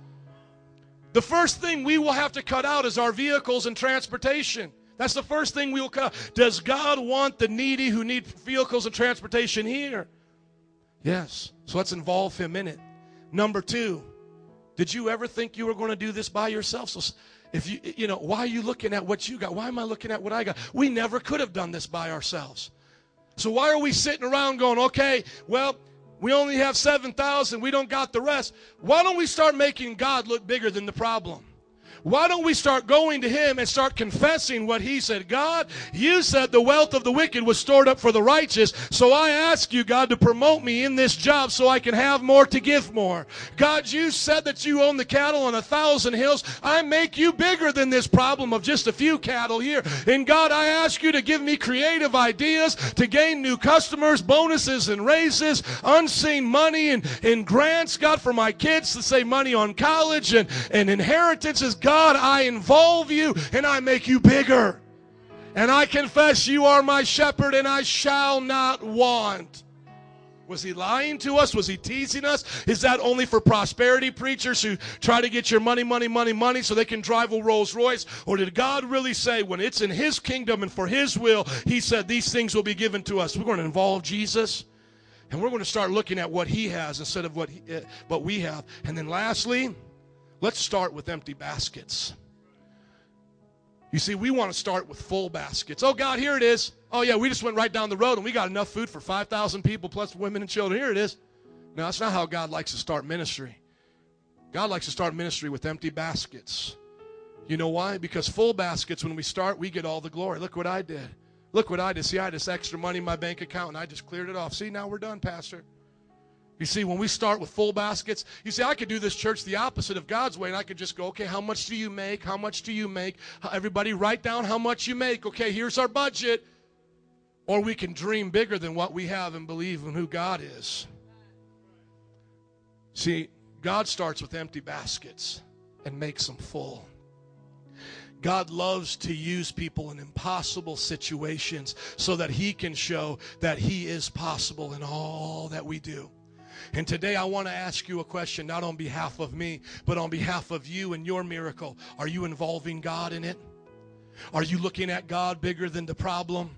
The first thing we will have to cut out is our vehicles and transportation. That's the first thing we will cut. Does God want the needy who need vehicles and transportation here? Yes. So let's involve him in it. Number two, did you ever think you were going to do this by yourself? So if you, you know, why are you looking at what you got? Why am I looking at what I got? We never could have done this by ourselves. So why are we sitting around going, okay, well, we only have 7,000, we don't got the rest. Why don't we start making God look bigger than the problem? Why don't we start going to Him and start confessing what He said? God, you said the wealth of the wicked was stored up for the righteous. So I ask you, God, to promote me in this job so I can have more to give more. God, you said that you own the cattle on a thousand hills. I make you bigger than this problem of just a few cattle here. And God, I ask you to give me creative ideas to gain new customers, bonuses and raises, unseen money and, and grants, God, for my kids to save money on college and, and inheritances. God, God, I involve you and I make you bigger. And I confess you are my shepherd and I shall not want. Was he lying to us? Was he teasing us? Is that only for prosperity preachers who try to get your money, money, money, money so they can drive a Rolls Royce? Or did God really say, when it's in his kingdom and for his will, he said these things will be given to us? We're going to involve Jesus and we're going to start looking at what he has instead of what, he, uh, what we have. And then lastly, Let's start with empty baskets. You see, we want to start with full baskets. Oh, God, here it is. Oh, yeah, we just went right down the road and we got enough food for 5,000 people plus women and children. Here it is. No, that's not how God likes to start ministry. God likes to start ministry with empty baskets. You know why? Because full baskets, when we start, we get all the glory. Look what I did. Look what I did. See, I had this extra money in my bank account and I just cleared it off. See, now we're done, Pastor. You see, when we start with full baskets, you see, I could do this church the opposite of God's way, and I could just go, okay, how much do you make? How much do you make? Everybody write down how much you make. Okay, here's our budget. Or we can dream bigger than what we have and believe in who God is. See, God starts with empty baskets and makes them full. God loves to use people in impossible situations so that He can show that He is possible in all that we do. And today I want to ask you a question, not on behalf of me, but on behalf of you and your miracle. Are you involving God in it? Are you looking at God bigger than the problem?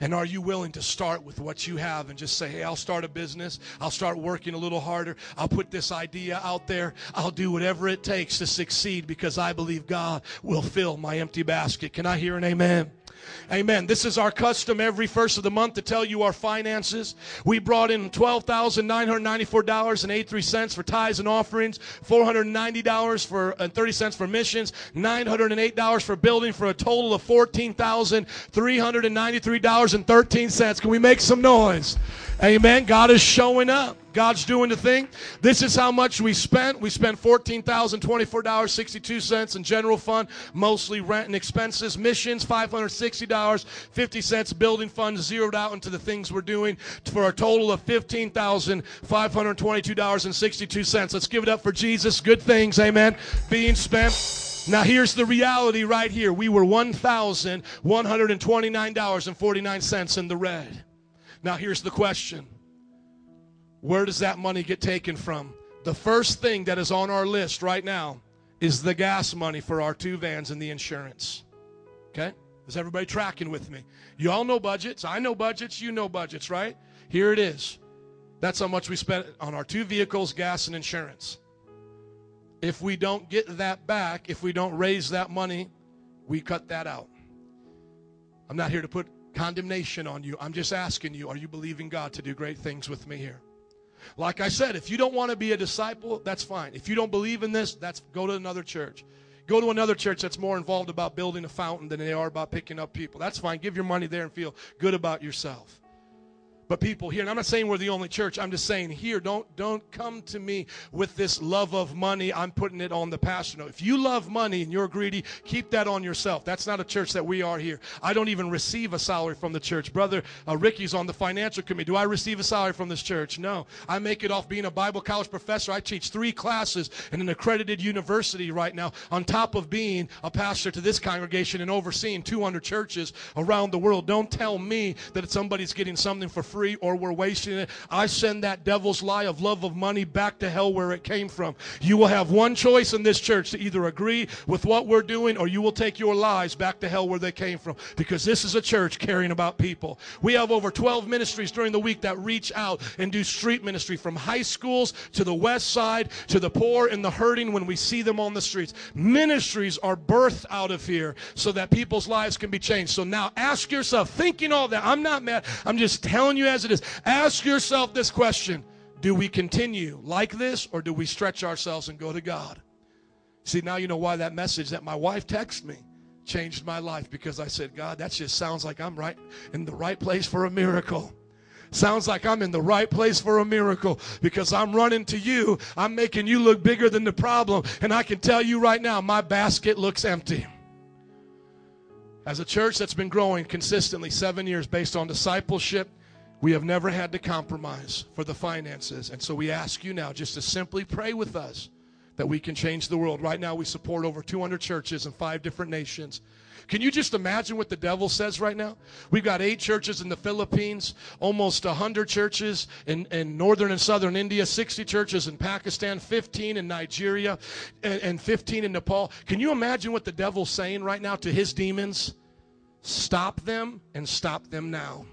And are you willing to start with what you have and just say, hey, I'll start a business. I'll start working a little harder. I'll put this idea out there. I'll do whatever it takes to succeed because I believe God will fill my empty basket. Can I hear an amen? Amen. This is our custom every first of the month to tell you our finances. We brought in $12,994.83 for tithes and offerings, $490 for and 30 cents for missions, $908 for building for a total of $14,393.13. Can we make some noise? Amen. God is showing up. God's doing the thing. This is how much we spent. We spent $14,024.62 in general fund, mostly rent and expenses. Missions, $560. 50 building fund zeroed out into the things we're doing for a total of $15,522.62. Let's give it up for Jesus. Good things, amen, being spent. Now, here's the reality right here. We were $1,129.49 in the red. Now, here's the question Where does that money get taken from? The first thing that is on our list right now is the gas money for our two vans and the insurance. Okay? Is everybody tracking with me? You all know budgets. I know budgets. You know budgets, right? Here it is. That's how much we spent on our two vehicles, gas, and insurance. If we don't get that back, if we don't raise that money, we cut that out. I'm not here to put condemnation on you. I'm just asking you, are you believing God to do great things with me here? Like I said, if you don't want to be a disciple, that's fine. If you don't believe in this, that's go to another church. Go to another church that's more involved about building a fountain than they are about picking up people. That's fine. Give your money there and feel good about yourself. But people here, and I'm not saying we're the only church. I'm just saying here, don't don't come to me with this love of money. I'm putting it on the pastor. No, if you love money and you're greedy, keep that on yourself. That's not a church that we are here. I don't even receive a salary from the church. Brother uh, Ricky's on the financial committee. Do I receive a salary from this church? No. I make it off being a Bible college professor. I teach three classes in an accredited university right now, on top of being a pastor to this congregation and overseeing 200 churches around the world. Don't tell me that somebody's getting something for free free or we're wasting it. I send that devil's lie of love of money back to hell where it came from. You will have one choice in this church to either agree with what we're doing or you will take your lies back to hell where they came from because this is a church caring about people. We have over 12 ministries during the week that reach out and do street ministry from high schools to the west side to the poor and the hurting when we see them on the streets. Ministries are birthed out of here so that people's lives can be changed. So now ask yourself, thinking all that, I'm not mad, I'm just telling you as it is. Ask yourself this question Do we continue like this or do we stretch ourselves and go to God? See, now you know why that message that my wife texted me changed my life because I said, God, that just sounds like I'm right in the right place for a miracle. Sounds like I'm in the right place for a miracle because I'm running to you. I'm making you look bigger than the problem. And I can tell you right now, my basket looks empty. As a church that's been growing consistently seven years based on discipleship, we have never had to compromise for the finances. And so we ask you now just to simply pray with us that we can change the world. Right now, we support over 200 churches in five different nations. Can you just imagine what the devil says right now? We've got eight churches in the Philippines, almost 100 churches in, in northern and southern India, 60 churches in Pakistan, 15 in Nigeria, and, and 15 in Nepal. Can you imagine what the devil's saying right now to his demons? Stop them and stop them now.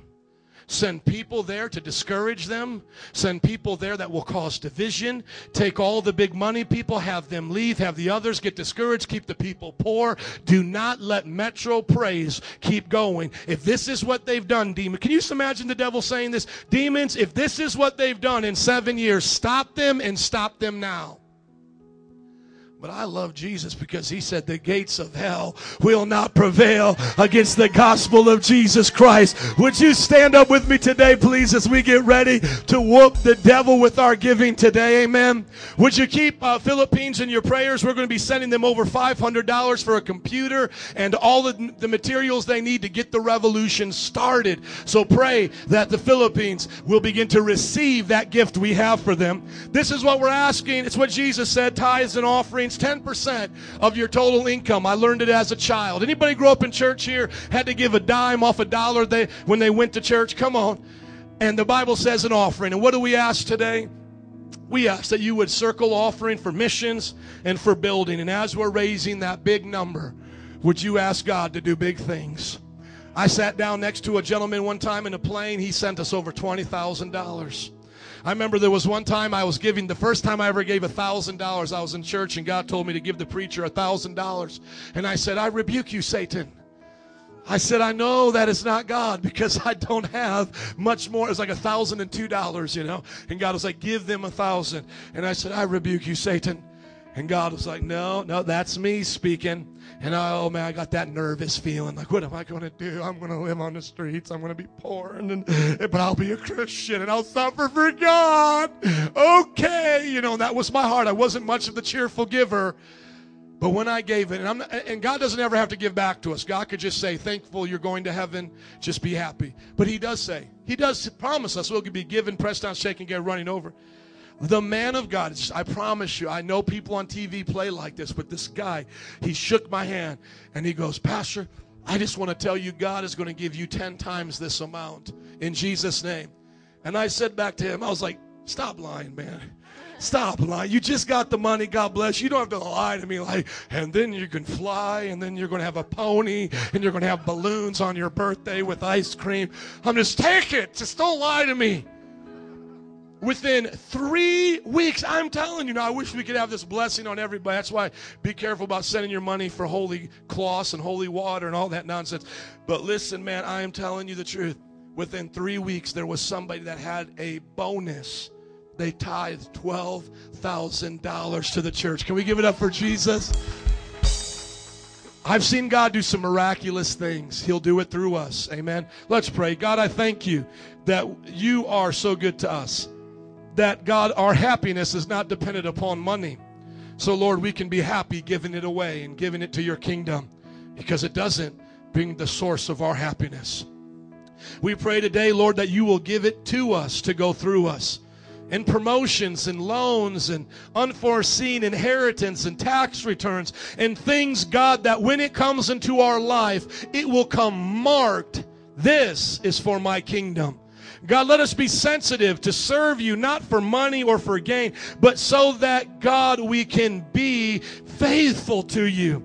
Send people there to discourage them. Send people there that will cause division. Take all the big money people, have them leave, have the others get discouraged, keep the people poor. Do not let Metro Praise keep going. If this is what they've done, demon, can you just imagine the devil saying this? Demons, if this is what they've done in seven years, stop them and stop them now. But I love Jesus because he said the gates of hell will not prevail against the gospel of Jesus Christ. Would you stand up with me today, please, as we get ready to whoop the devil with our giving today? Amen. Would you keep uh, Philippines in your prayers? We're going to be sending them over $500 for a computer and all the, the materials they need to get the revolution started. So pray that the Philippines will begin to receive that gift we have for them. This is what we're asking. It's what Jesus said tithes and offerings 10% of your total income. I learned it as a child. Anybody grow up in church here had to give a dime off a dollar they, when they went to church? Come on. And the Bible says an offering. And what do we ask today? We ask that you would circle offering for missions and for building. And as we're raising that big number, would you ask God to do big things? I sat down next to a gentleman one time in a plane. He sent us over $20,000. I remember there was one time I was giving, the first time I ever gave a thousand dollars, I was in church and God told me to give the preacher a thousand dollars. And I said, I rebuke you, Satan. I said, I know that is not God because I don't have much more. It's like a thousand and two dollars, you know. And God was like, give them a thousand. And I said, I rebuke you, Satan. And God was like, no, no, that's me speaking. And I, oh man, I got that nervous feeling like, what am I going to do? I'm going to live on the streets. I'm going to be poor, and then, but I'll be a Christian and I'll suffer for God. Okay, you know, that was my heart. I wasn't much of the cheerful giver. But when I gave it, and, and God doesn't ever have to give back to us. God could just say, "Thankful you're going to heaven. Just be happy." But He does say, He does promise us we'll be given, pressed down, shaken, get running over. The man of God, I promise you, I know people on TV play like this, but this guy, he shook my hand and he goes, Pastor, I just want to tell you, God is going to give you 10 times this amount in Jesus' name. And I said back to him, I was like, Stop lying, man. Stop lying. You just got the money. God bless you. You don't have to lie to me like, and then you can fly, and then you're going to have a pony, and you're going to have balloons on your birthday with ice cream. I'm just take it. Just don't lie to me. Within three weeks, I'm telling you now, I wish we could have this blessing on everybody. That's why be careful about sending your money for holy cloths and holy water and all that nonsense. But listen, man, I am telling you the truth. Within three weeks, there was somebody that had a bonus. They tithed $12,000 to the church. Can we give it up for Jesus? I've seen God do some miraculous things. He'll do it through us. Amen. Let's pray. God, I thank you that you are so good to us that God, our happiness is not dependent upon money. So, Lord, we can be happy giving it away and giving it to your kingdom because it doesn't bring the source of our happiness. We pray today, Lord, that you will give it to us to go through us. And promotions and loans and unforeseen inheritance and tax returns and things, God, that when it comes into our life, it will come marked. This is for my kingdom. God, let us be sensitive to serve you, not for money or for gain, but so that, God, we can be faithful to you.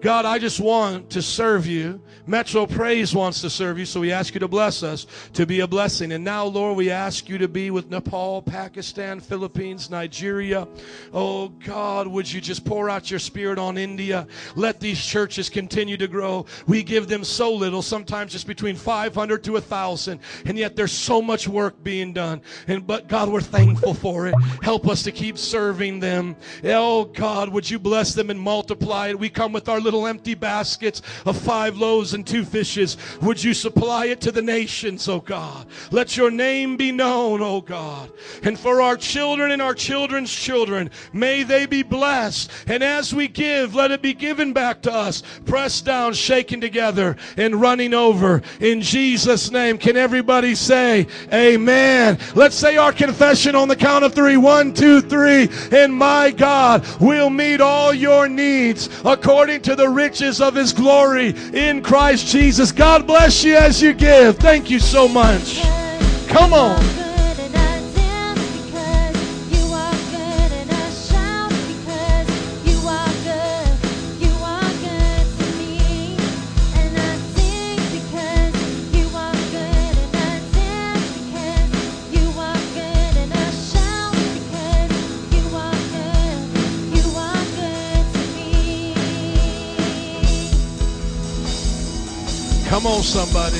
God, I just want to serve you. Metro Praise wants to serve you, so we ask you to bless us to be a blessing. And now, Lord, we ask you to be with Nepal, Pakistan, Philippines, Nigeria. Oh, God, would you just pour out your spirit on India? Let these churches continue to grow. We give them so little, sometimes just between 500 to 1,000, and yet there's so much work being done. And but God, we're thankful for it. Help us to keep serving them. Oh, God, would you bless them and multiply it? We come with our little empty baskets of five loaves and two fishes. Would you supply it to the nations, oh God? Let your name be known, oh God. And for our children and our children's children, may they be blessed. And as we give, let it be given back to us, pressed down, shaken together, and running over. In Jesus' name, can everybody say amen? Let's say our confession on the count of three. One, two, three. And my God will meet all your needs according to the riches of his glory in Christ Jesus. God bless you as you give. Thank you so much. Come on. Come on, somebody.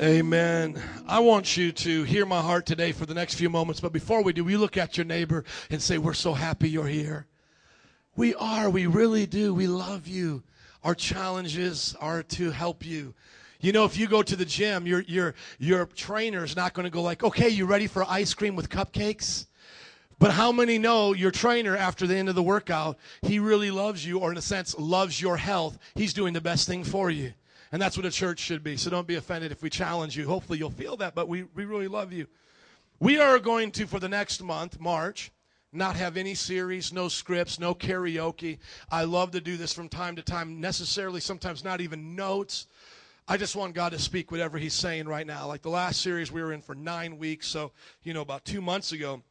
Amen. I want you to hear my heart today for the next few moments. But before we do, we look at your neighbor and say, We're so happy you're here. We are. We really do. We love you. Our challenges are to help you. You know, if you go to the gym, your your your trainer is not going to go like, "Okay, you ready for ice cream with cupcakes?" But how many know your trainer after the end of the workout, he really loves you, or in a sense, loves your health? He's doing the best thing for you. And that's what a church should be. So don't be offended if we challenge you. Hopefully you'll feel that, but we, we really love you. We are going to, for the next month, March, not have any series, no scripts, no karaoke. I love to do this from time to time, necessarily, sometimes not even notes. I just want God to speak whatever He's saying right now. Like the last series we were in for nine weeks, so, you know, about two months ago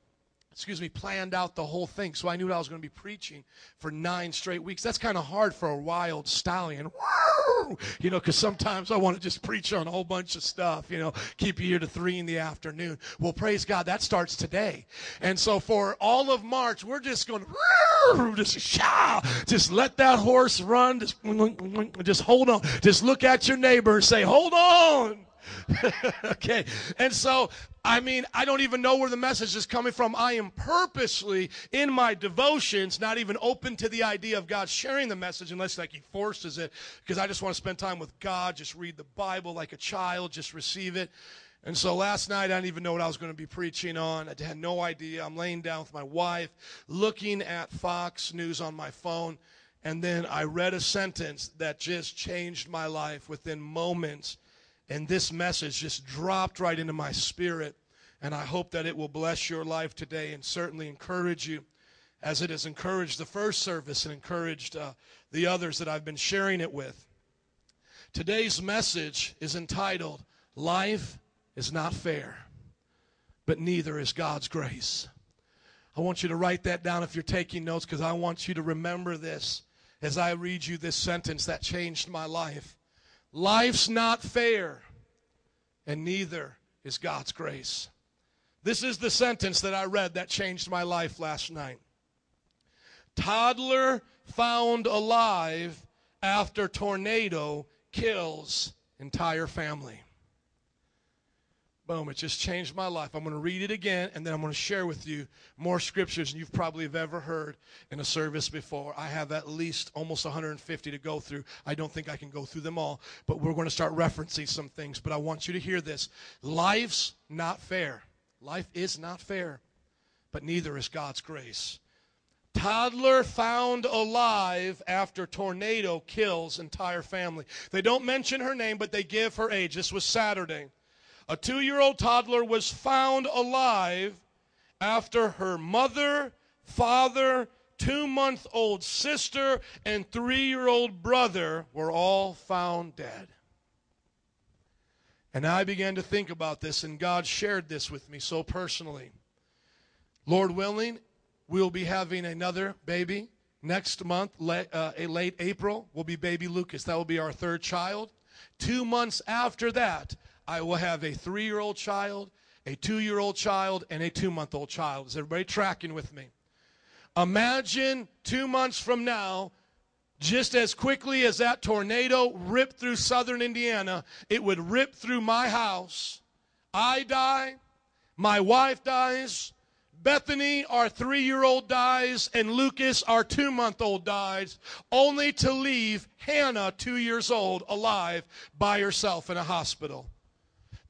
excuse me, planned out the whole thing. So I knew I was going to be preaching for nine straight weeks. That's kind of hard for a wild stallion. You know, because sometimes I want to just preach on a whole bunch of stuff, you know, keep you here to three in the afternoon. Well, praise God, that starts today. And so for all of March, we're just going to just just let that horse run. Just, just hold on. Just look at your neighbor and say, hold on. okay. And so, I mean, I don't even know where the message is coming from. I am purposely in my devotions not even open to the idea of God sharing the message unless like he forces it because I just want to spend time with God, just read the Bible like a child, just receive it. And so last night, I didn't even know what I was going to be preaching on. I had no idea. I'm laying down with my wife, looking at Fox News on my phone, and then I read a sentence that just changed my life within moments. And this message just dropped right into my spirit. And I hope that it will bless your life today and certainly encourage you as it has encouraged the first service and encouraged uh, the others that I've been sharing it with. Today's message is entitled, Life is Not Fair, but Neither is God's Grace. I want you to write that down if you're taking notes because I want you to remember this as I read you this sentence that changed my life. Life's not fair, and neither is God's grace. This is the sentence that I read that changed my life last night. Toddler found alive after tornado kills entire family. Boom, it just changed my life. I'm going to read it again, and then I'm going to share with you more scriptures than you've probably have ever heard in a service before. I have at least almost 150 to go through. I don't think I can go through them all, but we're going to start referencing some things. But I want you to hear this. Life's not fair. Life is not fair, but neither is God's grace. Toddler found alive after tornado kills entire family. They don't mention her name, but they give her age. This was Saturday. A two year old toddler was found alive after her mother, father, two month old sister, and three year old brother were all found dead. And I began to think about this, and God shared this with me so personally. Lord willing, we'll be having another baby next month, late, uh, late April, will be baby Lucas. That will be our third child. Two months after that, I will have a three year old child, a two year old child, and a two month old child. Is everybody tracking with me? Imagine two months from now, just as quickly as that tornado ripped through southern Indiana, it would rip through my house. I die, my wife dies, Bethany, our three year old, dies, and Lucas, our two month old, dies, only to leave Hannah, two years old, alive by herself in a hospital.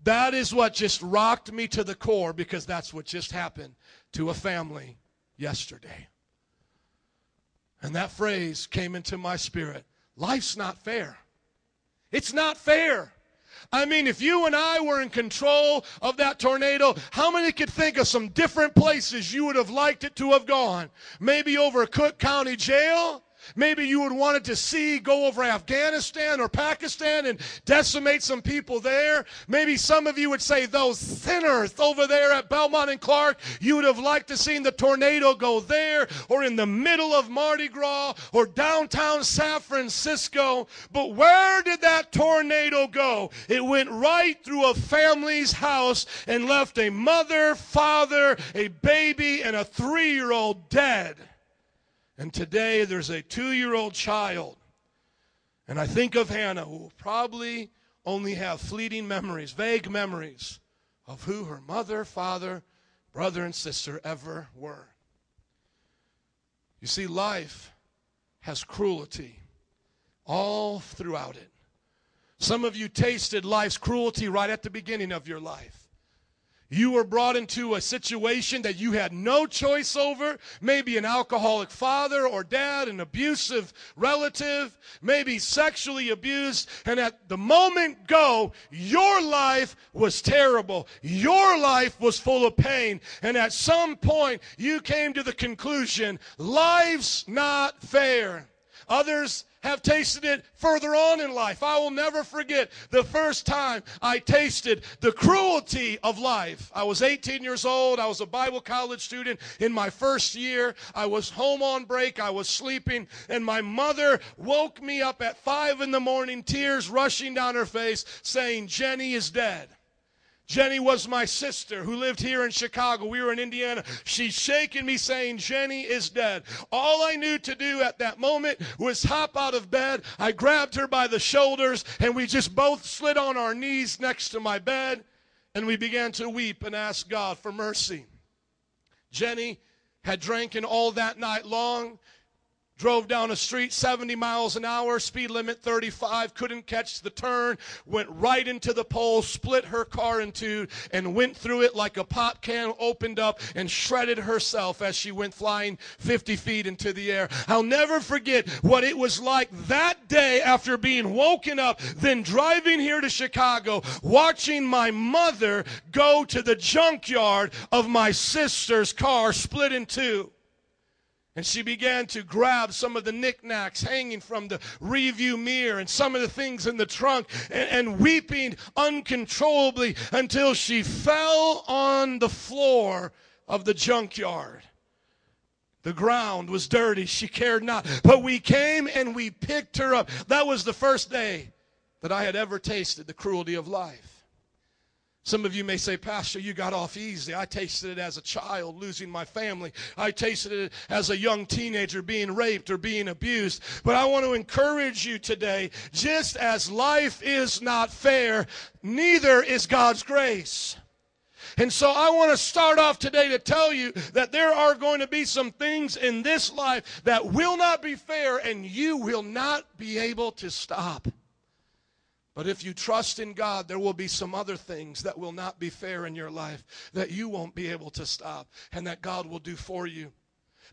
That is what just rocked me to the core because that's what just happened to a family yesterday. And that phrase came into my spirit life's not fair. It's not fair. I mean, if you and I were in control of that tornado, how many could think of some different places you would have liked it to have gone? Maybe over Cook County Jail? Maybe you would wanted to see go over Afghanistan or Pakistan and decimate some people there. Maybe some of you would say those sinners over there at Belmont and Clark, you would have liked to seen the tornado go there or in the middle of Mardi Gras or downtown San Francisco. But where did that tornado go? It went right through a family's house and left a mother, father, a baby, and a three year old dead. And today there's a two year old child. And I think of Hannah, who will probably only have fleeting memories, vague memories of who her mother, father, brother, and sister ever were. You see, life has cruelty all throughout it. Some of you tasted life's cruelty right at the beginning of your life. You were brought into a situation that you had no choice over. Maybe an alcoholic father or dad, an abusive relative, maybe sexually abused. And at the moment go, your life was terrible. Your life was full of pain. And at some point, you came to the conclusion life's not fair. Others have tasted it further on in life. I will never forget the first time I tasted the cruelty of life. I was 18 years old. I was a Bible college student in my first year. I was home on break. I was sleeping, and my mother woke me up at five in the morning, tears rushing down her face, saying, Jenny is dead. Jenny was my sister who lived here in Chicago. We were in Indiana. She's shaking me saying, Jenny is dead. All I knew to do at that moment was hop out of bed. I grabbed her by the shoulders and we just both slid on our knees next to my bed and we began to weep and ask God for mercy. Jenny had drinking all that night long drove down a street 70 miles an hour, speed limit 35, couldn't catch the turn, went right into the pole, split her car in two, and went through it like a pop can opened up and shredded herself as she went flying 50 feet into the air. I'll never forget what it was like that day after being woken up, then driving here to Chicago, watching my mother go to the junkyard of my sister's car split in two. And she began to grab some of the knickknacks hanging from the review mirror and some of the things in the trunk and, and, weeping uncontrollably until she fell on the floor of the junkyard. The ground was dirty. She cared not. But we came and we picked her up. That was the first day that I had ever tasted the cruelty of life. Some of you may say, Pastor, you got off easy. I tasted it as a child, losing my family. I tasted it as a young teenager, being raped or being abused. But I want to encourage you today just as life is not fair, neither is God's grace. And so I want to start off today to tell you that there are going to be some things in this life that will not be fair, and you will not be able to stop. But if you trust in God, there will be some other things that will not be fair in your life that you won't be able to stop and that God will do for you.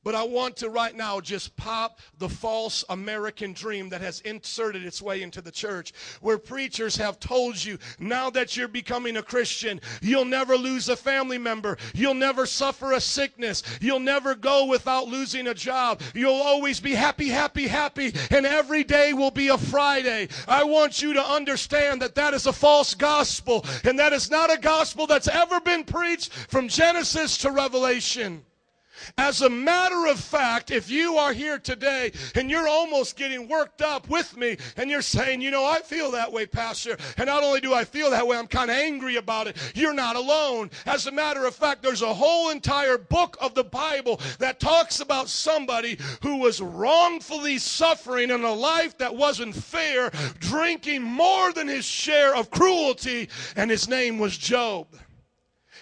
But I want to right now just pop the false American dream that has inserted its way into the church, where preachers have told you now that you're becoming a Christian, you'll never lose a family member, you'll never suffer a sickness, you'll never go without losing a job, you'll always be happy, happy, happy, and every day will be a Friday. I want you to understand that that is a false gospel, and that is not a gospel that's ever been preached from Genesis to Revelation. As a matter of fact, if you are here today and you're almost getting worked up with me and you're saying, you know, I feel that way, Pastor, and not only do I feel that way, I'm kind of angry about it, you're not alone. As a matter of fact, there's a whole entire book of the Bible that talks about somebody who was wrongfully suffering in a life that wasn't fair, drinking more than his share of cruelty, and his name was Job.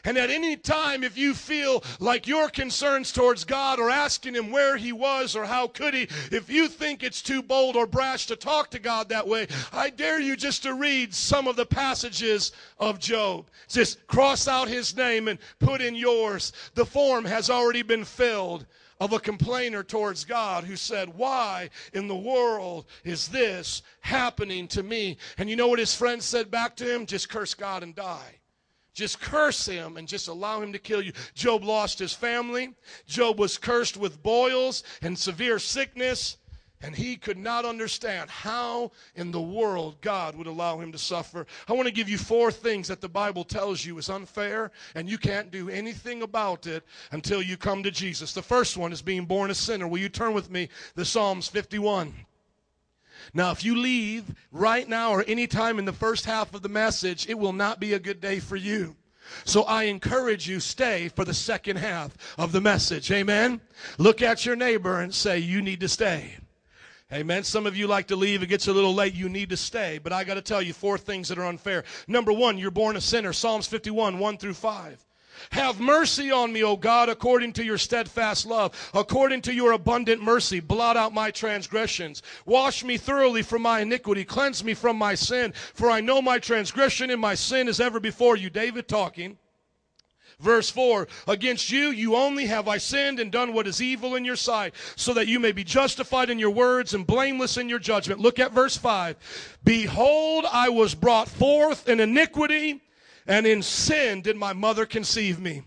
And at any time, if you feel like your concerns towards God or asking Him where He was or how could He, if you think it's too bold or brash to talk to God that way, I dare you just to read some of the passages of Job. Just cross out His name and put in yours. The form has already been filled of a complainer towards God who said, Why in the world is this happening to me? And you know what his friend said back to him? Just curse God and die. Just curse him and just allow him to kill you. Job lost his family. Job was cursed with boils and severe sickness. And he could not understand how in the world God would allow him to suffer. I want to give you four things that the Bible tells you is unfair, and you can't do anything about it until you come to Jesus. The first one is being born a sinner. Will you turn with me to Psalms 51? Now, if you leave right now or any time in the first half of the message, it will not be a good day for you. So I encourage you stay for the second half of the message. Amen. Look at your neighbor and say you need to stay. Amen. Some of you like to leave. It gets a little late. You need to stay. But I got to tell you four things that are unfair. Number one, you're born a sinner. Psalms 51, 1 through 5. Have mercy on me, O God, according to your steadfast love, according to your abundant mercy. Blot out my transgressions. Wash me thoroughly from my iniquity. Cleanse me from my sin. For I know my transgression and my sin is ever before you. David talking. Verse 4 Against you, you only have I sinned and done what is evil in your sight, so that you may be justified in your words and blameless in your judgment. Look at verse 5. Behold, I was brought forth in iniquity and in sin did my mother conceive me.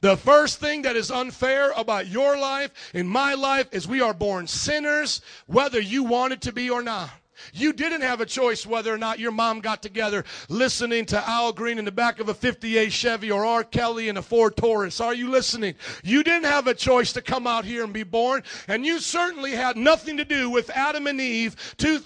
The first thing that is unfair about your life and my life is we are born sinners, whether you want it to be or not. You didn't have a choice whether or not your mom got together listening to Al Green in the back of a 58 Chevy or R. Kelly in a Ford Taurus. Are you listening? You didn't have a choice to come out here and be born. And you certainly had nothing to do with Adam and Eve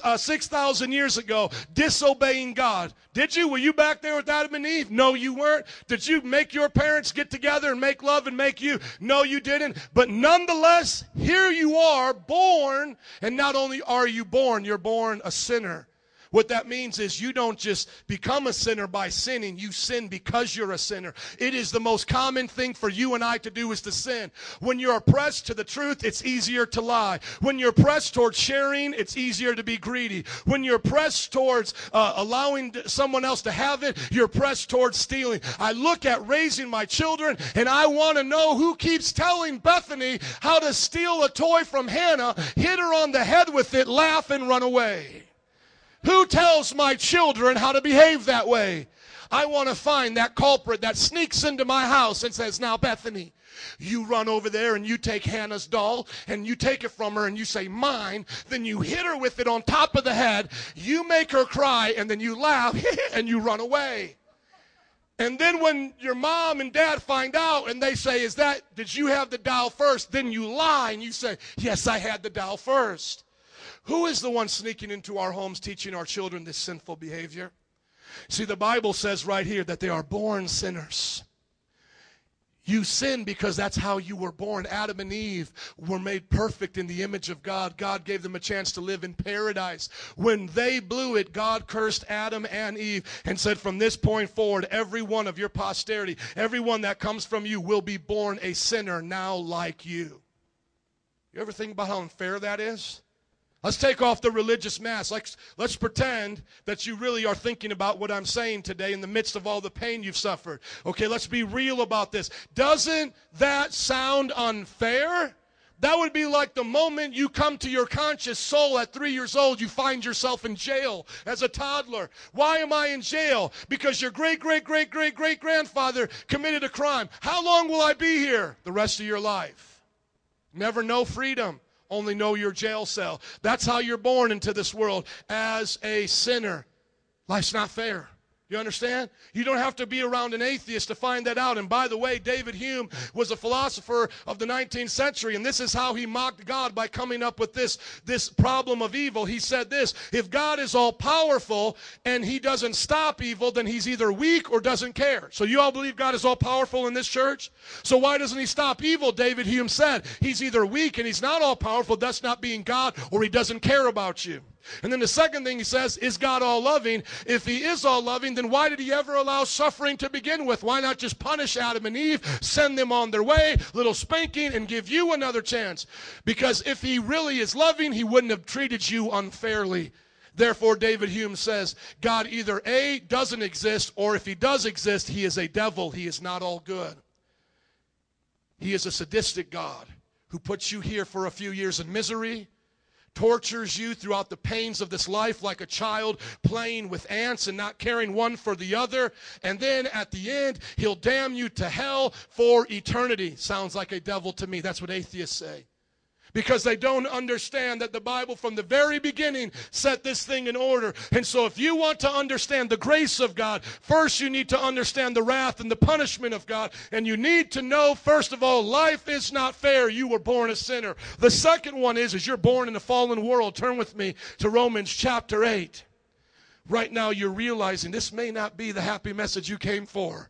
uh, 6,000 years ago disobeying God. Did you? Were you back there with Adam and Eve? No, you weren't. Did you make your parents get together and make love and make you? No, you didn't. But nonetheless, here you are born. And not only are you born, you're born a sinner. What that means is you don't just become a sinner by sinning, you sin because you're a sinner. It is the most common thing for you and I to do is to sin. When you're oppressed to the truth, it's easier to lie. When you're pressed towards sharing, it's easier to be greedy. When you're pressed towards uh, allowing someone else to have it, you're pressed towards stealing. I look at raising my children and I want to know who keeps telling Bethany how to steal a toy from Hannah, hit her on the head with it, laugh, and run away. Who tells my children how to behave that way? I want to find that culprit that sneaks into my house and says, Now, Bethany, you run over there and you take Hannah's doll and you take it from her and you say, Mine. Then you hit her with it on top of the head. You make her cry and then you laugh and you run away. And then when your mom and dad find out and they say, Is that, did you have the doll first? Then you lie and you say, Yes, I had the doll first. Who is the one sneaking into our homes teaching our children this sinful behavior? See, the Bible says right here that they are born sinners. You sin because that's how you were born. Adam and Eve were made perfect in the image of God. God gave them a chance to live in paradise. When they blew it, God cursed Adam and Eve and said, From this point forward, every one of your posterity, everyone that comes from you, will be born a sinner now like you. You ever think about how unfair that is? Let's take off the religious mask. Let's, let's pretend that you really are thinking about what I'm saying today in the midst of all the pain you've suffered. Okay, let's be real about this. Doesn't that sound unfair? That would be like the moment you come to your conscious soul at three years old, you find yourself in jail as a toddler. Why am I in jail? Because your great, great, great, great, great grandfather committed a crime. How long will I be here? The rest of your life. Never know freedom, only know your jail cell. That's how you're born into this world as a sinner. Life's not fair. You understand? You don't have to be around an atheist to find that out. And by the way, David Hume was a philosopher of the 19th century, and this is how he mocked God by coming up with this, this problem of evil. He said this If God is all powerful and he doesn't stop evil, then he's either weak or doesn't care. So you all believe God is all powerful in this church? So why doesn't he stop evil? David Hume said, He's either weak and he's not all powerful, that's not being God, or he doesn't care about you. And then the second thing he says, is God all loving? If he is all loving, then why did he ever allow suffering to begin with? Why not just punish Adam and Eve, send them on their way, little spanking, and give you another chance? Because if he really is loving, he wouldn't have treated you unfairly. Therefore, David Hume says, God either A, doesn't exist, or if he does exist, he is a devil. He is not all good. He is a sadistic God who puts you here for a few years in misery tortures you throughout the pains of this life like a child playing with ants and not caring one for the other. And then at the end, he'll damn you to hell for eternity. Sounds like a devil to me. That's what atheists say because they don't understand that the Bible from the very beginning set this thing in order. And so, if you want to understand the grace of God, first you need to understand the wrath and the punishment of God. And you need to know, first of all, life is not fair. You were born a sinner. The second one is, is you're born in a fallen world. Turn with me to Romans chapter 8. Right now, you're realizing this may not be the happy message you came for.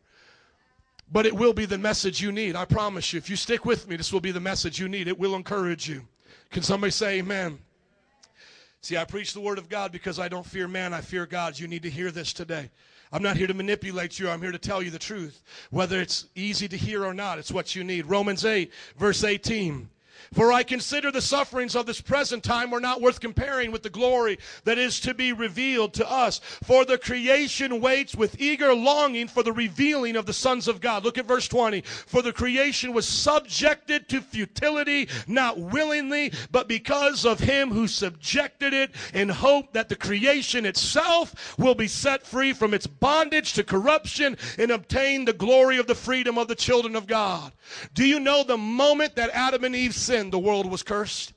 But it will be the message you need. I promise you. If you stick with me, this will be the message you need. It will encourage you. Can somebody say amen? See, I preach the word of God because I don't fear man, I fear God. You need to hear this today. I'm not here to manipulate you. I'm here to tell you the truth. Whether it's easy to hear or not, it's what you need. Romans 8, verse 18. For I consider the sufferings of this present time are not worth comparing with the glory that is to be revealed to us. For the creation waits with eager longing for the revealing of the sons of God. Look at verse 20. For the creation was subjected to futility, not willingly, but because of him who subjected it in hope that the creation itself will be set free from its bondage to corruption and obtain the glory of the freedom of the children of God. Do you know the moment that Adam and Eve sinned? The world was cursed.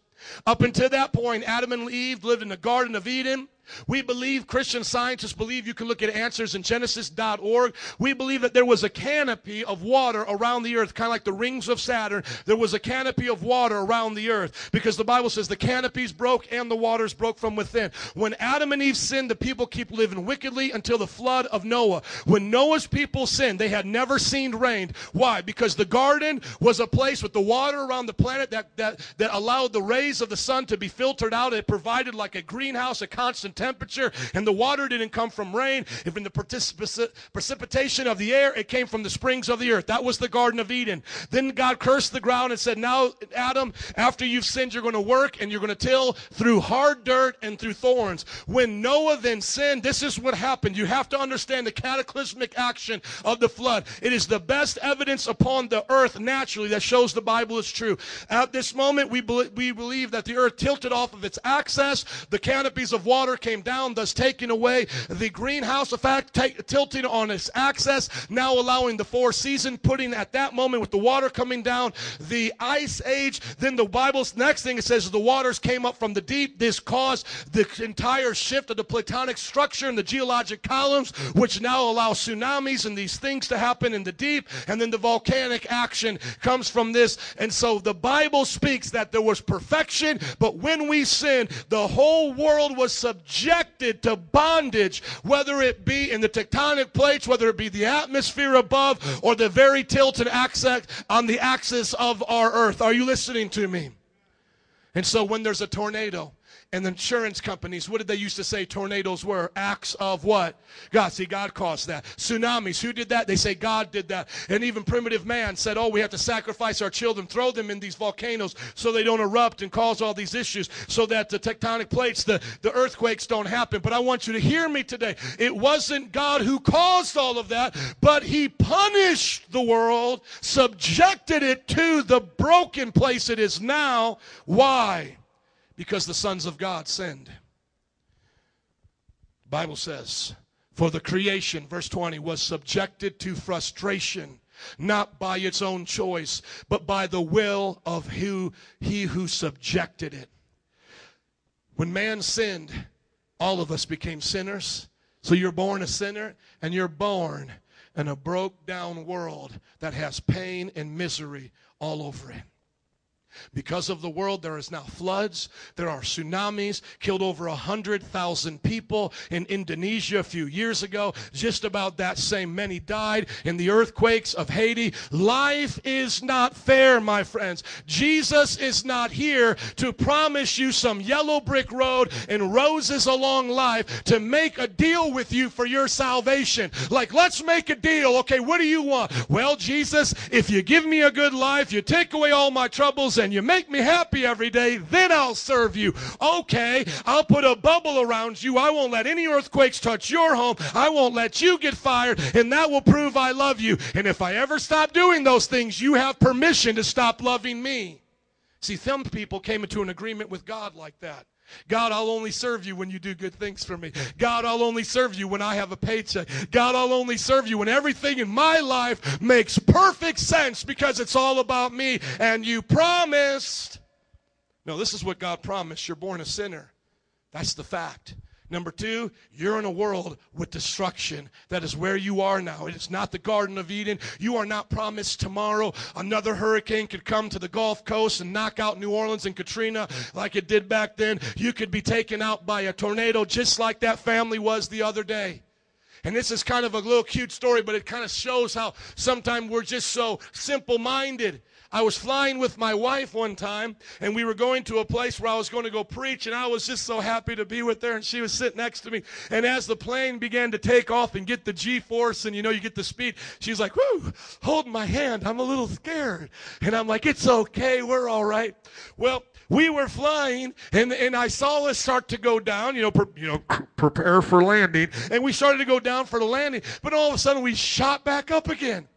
Up until that point, Adam and Eve lived in the Garden of Eden. We believe, Christian scientists believe, you can look at answers in Genesis.org. We believe that there was a canopy of water around the earth, kind of like the rings of Saturn. There was a canopy of water around the earth because the Bible says the canopies broke and the waters broke from within. When Adam and Eve sinned, the people keep living wickedly until the flood of Noah. When Noah's people sinned, they had never seen rain. Why? Because the garden was a place with the water around the planet that, that, that allowed the rays of the sun to be filtered out. It provided like a greenhouse, a constant temperature, and the water didn't come from rain. If in the particip- precipitation of the air, it came from the springs of the earth. That was the Garden of Eden. Then God cursed the ground and said, Now, Adam, after you've sinned, you're going to work and you're going to till through hard dirt and through thorns. When Noah then sinned, this is what happened. You have to understand the cataclysmic action of the flood. It is the best evidence upon the earth naturally that shows the Bible is true. At this moment, we, be- we believe that the earth tilted off of its axis. The canopies of water came came down, thus taking away the greenhouse effect, take, tilting on its axis, now allowing the four season, putting at that moment with the water coming down, the ice age. Then the Bible's next thing it says the waters came up from the deep. This caused the entire shift of the platonic structure and the geologic columns, which now allow tsunamis and these things to happen in the deep. And then the volcanic action comes from this. And so the Bible speaks that there was perfection, but when we sinned, the whole world was subject subjected to bondage, whether it be in the tectonic plates, whether it be the atmosphere above, or the very tilt and axis on the axis of our earth. Are you listening to me? And so when there's a tornado, And the insurance companies, what did they used to say tornadoes were? Acts of what? God. See, God caused that. Tsunamis, who did that? They say God did that. And even primitive man said, oh, we have to sacrifice our children, throw them in these volcanoes so they don't erupt and cause all these issues, so that the tectonic plates, the, the earthquakes don't happen. But I want you to hear me today. It wasn't God who caused all of that, but He punished the world, subjected it to the broken place it is now. Why? Because the sons of God sinned. The Bible says, for the creation, verse 20, was subjected to frustration, not by its own choice, but by the will of who, he who subjected it. When man sinned, all of us became sinners. So you're born a sinner, and you're born in a broke down world that has pain and misery all over it. Because of the world, there is now floods. There are tsunamis, killed over 100,000 people in Indonesia a few years ago. Just about that same many died in the earthquakes of Haiti. Life is not fair, my friends. Jesus is not here to promise you some yellow brick road and roses along life to make a deal with you for your salvation. Like, let's make a deal. Okay, what do you want? Well, Jesus, if you give me a good life, you take away all my troubles, and you make me happy every day, then I'll serve you. Okay, I'll put a bubble around you. I won't let any earthquakes touch your home. I won't let you get fired, and that will prove I love you. And if I ever stop doing those things, you have permission to stop loving me. See, some people came into an agreement with God like that. God, I'll only serve you when you do good things for me. God, I'll only serve you when I have a paycheck. God, I'll only serve you when everything in my life makes perfect sense because it's all about me. And you promised. No, this is what God promised. You're born a sinner. That's the fact. Number two, you're in a world with destruction. That is where you are now. It is not the Garden of Eden. You are not promised tomorrow another hurricane could come to the Gulf Coast and knock out New Orleans and Katrina like it did back then. You could be taken out by a tornado just like that family was the other day. And this is kind of a little cute story, but it kind of shows how sometimes we're just so simple minded. I was flying with my wife one time, and we were going to a place where I was going to go preach, and I was just so happy to be with her, and she was sitting next to me. And as the plane began to take off and get the G force, and you know, you get the speed, she's like, Whoo, holding my hand. I'm a little scared. And I'm like, It's okay, we're all right. Well, we were flying, and, and I saw us start to go down, you know, you know, prepare for landing, and we started to go down for the landing, but all of a sudden we shot back up again.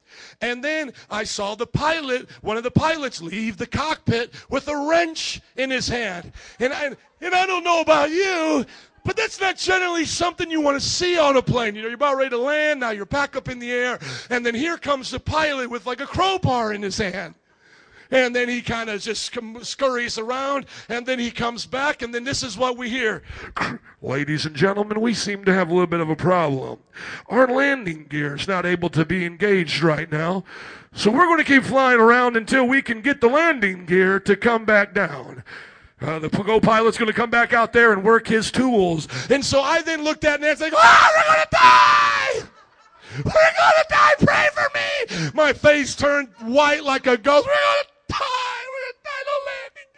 And then I saw the pilot, one of the pilots, leave the cockpit with a wrench in his hand. And I, and I don't know about you, but that's not generally something you want to see on a plane. You know, you're about ready to land, now you're back up in the air, and then here comes the pilot with like a crowbar in his hand and then he kind of just scurries around, and then he comes back, and then this is what we hear. Ladies and gentlemen, we seem to have a little bit of a problem. Our landing gear is not able to be engaged right now, so we're going to keep flying around until we can get the landing gear to come back down. Uh, the go pilot's going to come back out there and work his tools. And so I then looked at Nancy and go, ah, we're going to die! We're going to die! Pray for me! My face turned white like a ghost. We're going to No landing.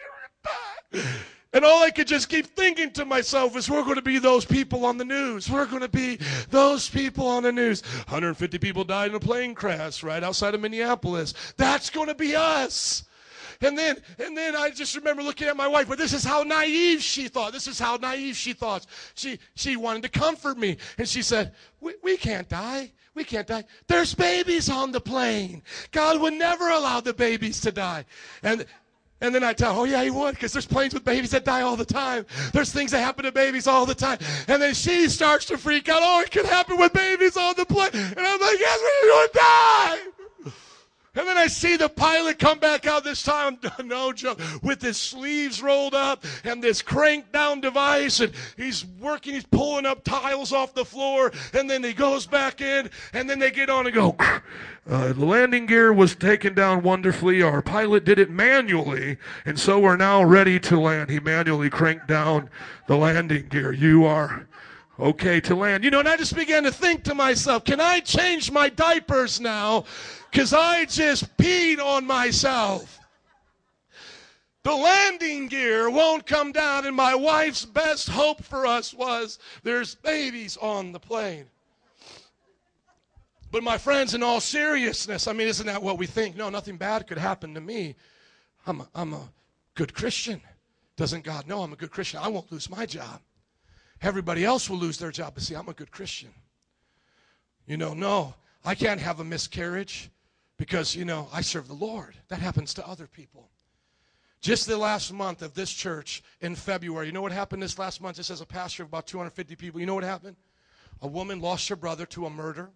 And all I could just keep thinking to myself is, we're going to be those people on the news. We're going to be those people on the news. 150 people died in a plane crash right outside of Minneapolis. That's going to be us. And then, and then I just remember looking at my wife, but this is how naive she thought. This is how naive she thought. She, she wanted to comfort me. And she said, we, we can't die. We can't die. There's babies on the plane. God would never allow the babies to die. And and then I tell, oh yeah, he would, because there's planes with babies that die all the time. There's things that happen to babies all the time. And then she starts to freak out. Oh, it could happen with babies on the plane. And I'm like, yes, we're going to die. And then I see the pilot come back out this time, no joke, with his sleeves rolled up and this crank down device. And he's working, he's pulling up tiles off the floor. And then he goes back in. And then they get on and go, uh, the landing gear was taken down wonderfully. Our pilot did it manually. And so we're now ready to land. He manually cranked down the landing gear. You are okay to land. You know, and I just began to think to myself, can I change my diapers now? because I just peed on myself. The landing gear won't come down, and my wife's best hope for us was there's babies on the plane. But my friends, in all seriousness, I mean, isn't that what we think? No, nothing bad could happen to me. I'm a, I'm a good Christian. Doesn't God know I'm a good Christian? I won't lose my job. Everybody else will lose their job, but see, I'm a good Christian. You know, no, I can't have a miscarriage because, you know, I serve the Lord. That happens to other people. Just the last month of this church in February, you know what happened this last month? Just as a pastor of about 250 people, you know what happened? A woman lost her brother to a murder.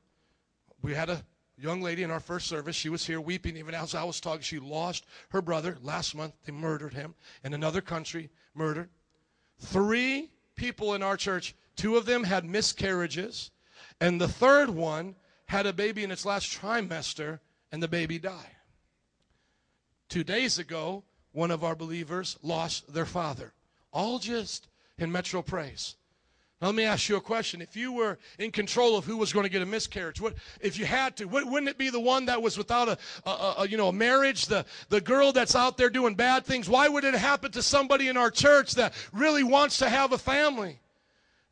We had a young lady in our first service. She was here weeping even as I was talking. She lost her brother last month. They murdered him in another country, murdered. Three people in our church, two of them had miscarriages, and the third one had a baby in its last trimester, and the baby died. Two days ago, one of our believers lost their father, all just in Metro Praise. Let me ask you a question. If you were in control of who was going to get a miscarriage, what, if you had to, wouldn't it be the one that was without a, a, a, you know, a marriage, the, the girl that's out there doing bad things? Why would it happen to somebody in our church that really wants to have a family?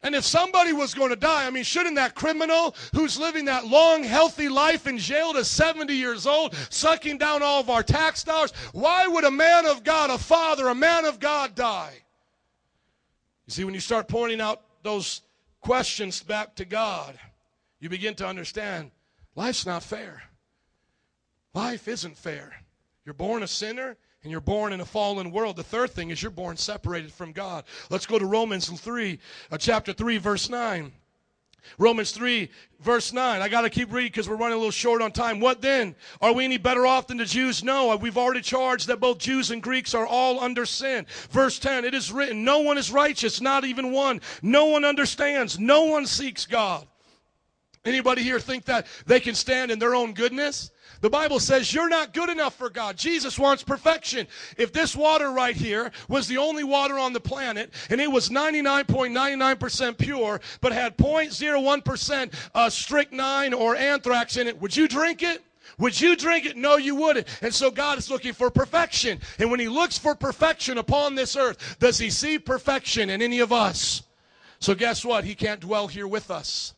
And if somebody was going to die, I mean, shouldn't that criminal who's living that long, healthy life in jail to 70 years old, sucking down all of our tax dollars, why would a man of God, a father, a man of God die? You see, when you start pointing out those questions back to God, you begin to understand life's not fair. Life isn't fair. You're born a sinner and you're born in a fallen world. The third thing is you're born separated from God. Let's go to Romans 3, uh, chapter 3, verse 9. Romans 3, verse 9. I got to keep reading because we're running a little short on time. What then? Are we any better off than the Jews? No. Uh, we've already charged that both Jews and Greeks are all under sin. Verse 10. It is written, No one is righteous, not even one. No one understands. No one seeks God. Anybody here think that they can stand in their own goodness? The Bible says you're not good enough for God. Jesus wants perfection. If this water right here was the only water on the planet and it was 99.99% pure but had 0.01% uh, strychnine or anthrax in it, would you drink it? Would you drink it? No, you wouldn't. And so God is looking for perfection. And when He looks for perfection upon this earth, does He see perfection in any of us? So guess what? He can't dwell here with us.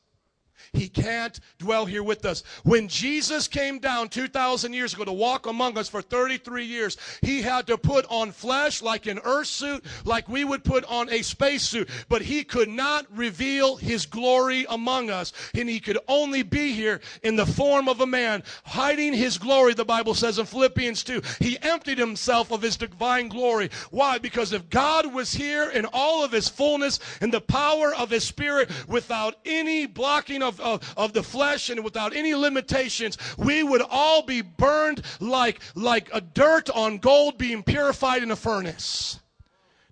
He can't dwell here with us. When Jesus came down 2,000 years ago to walk among us for 33 years, he had to put on flesh like an earth suit, like we would put on a space suit. But he could not reveal his glory among us. And he could only be here in the form of a man, hiding his glory, the Bible says in Philippians 2. He emptied himself of his divine glory. Why? Because if God was here in all of his fullness and the power of his spirit without any blocking of of, of the flesh and without any limitations, we would all be burned like, like a dirt on gold being purified in a furnace.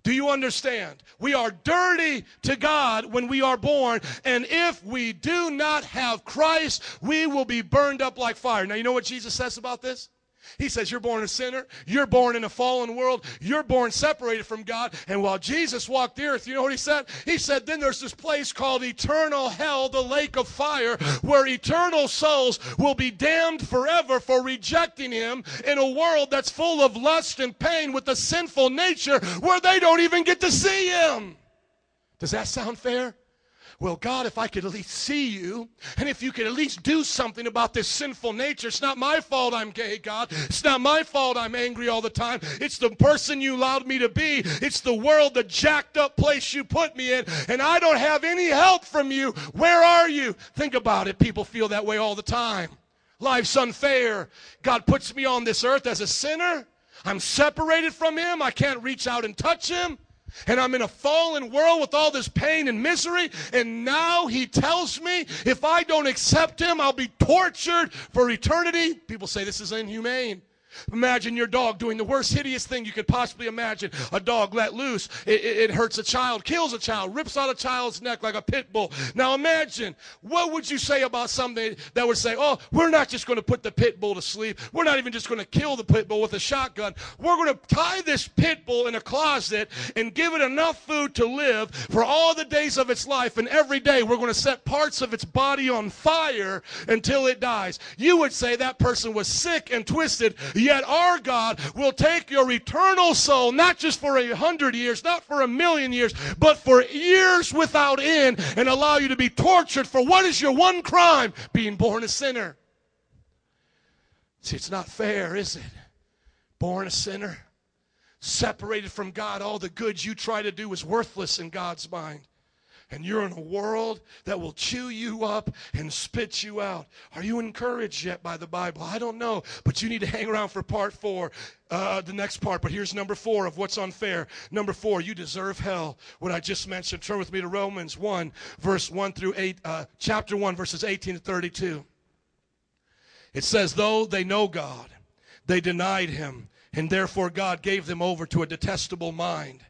Do you understand? We are dirty to God when we are born, and if we do not have Christ, we will be burned up like fire. Now, you know what Jesus says about this? He says, You're born a sinner. You're born in a fallen world. You're born separated from God. And while Jesus walked the earth, you know what he said? He said, Then there's this place called eternal hell, the lake of fire, where eternal souls will be damned forever for rejecting him in a world that's full of lust and pain with a sinful nature where they don't even get to see him. Does that sound fair? Well, God, if I could at least see you, and if you could at least do something about this sinful nature, it's not my fault I'm gay, God. It's not my fault I'm angry all the time. It's the person you allowed me to be. It's the world, the jacked up place you put me in, and I don't have any help from you. Where are you? Think about it. People feel that way all the time. Life's unfair. God puts me on this earth as a sinner. I'm separated from Him. I can't reach out and touch Him and I'm in a fallen world with all this pain and misery. And now he tells me if I don't accept him, I'll be tortured for eternity. People say this is inhumane. Imagine your dog doing the worst, hideous thing you could possibly imagine. A dog let loose. It, it, it, hurts a child, kills a child, rips out a child's neck like a pit bull. Now imagine, what would you say about something that would say, oh, we're not just going to put the pit bull to sleep. We're not even just going to kill the pit bull with a shotgun. We're going to tie this pit bull in a closet and give it enough food to live for all the days of its life. And every day we're going to set parts of its body on fire until it dies. You would say that person was sick and twisted Yet our God will take your eternal soul, not just for a hundred years, not for a million years, but for years without end, and allow you to be tortured for what is your one crime? Being born a sinner. See, it's not fair, is it? Born a sinner, separated from God, all the good you try to do is worthless in God's mind and you're in a world that will chew you up and spit you out. Are you encouraged yet by the Bible? I don't know, but you need to hang around for part four, uh, the next part. But here's number four of what's unfair. Number four, you deserve hell. What I just mentioned. Turn with me to Romans 1, verse 1 through 8, uh, chapter 1, verses 18 to 32. It says, Though they know God, they denied him, and therefore God gave them over to a detestable mind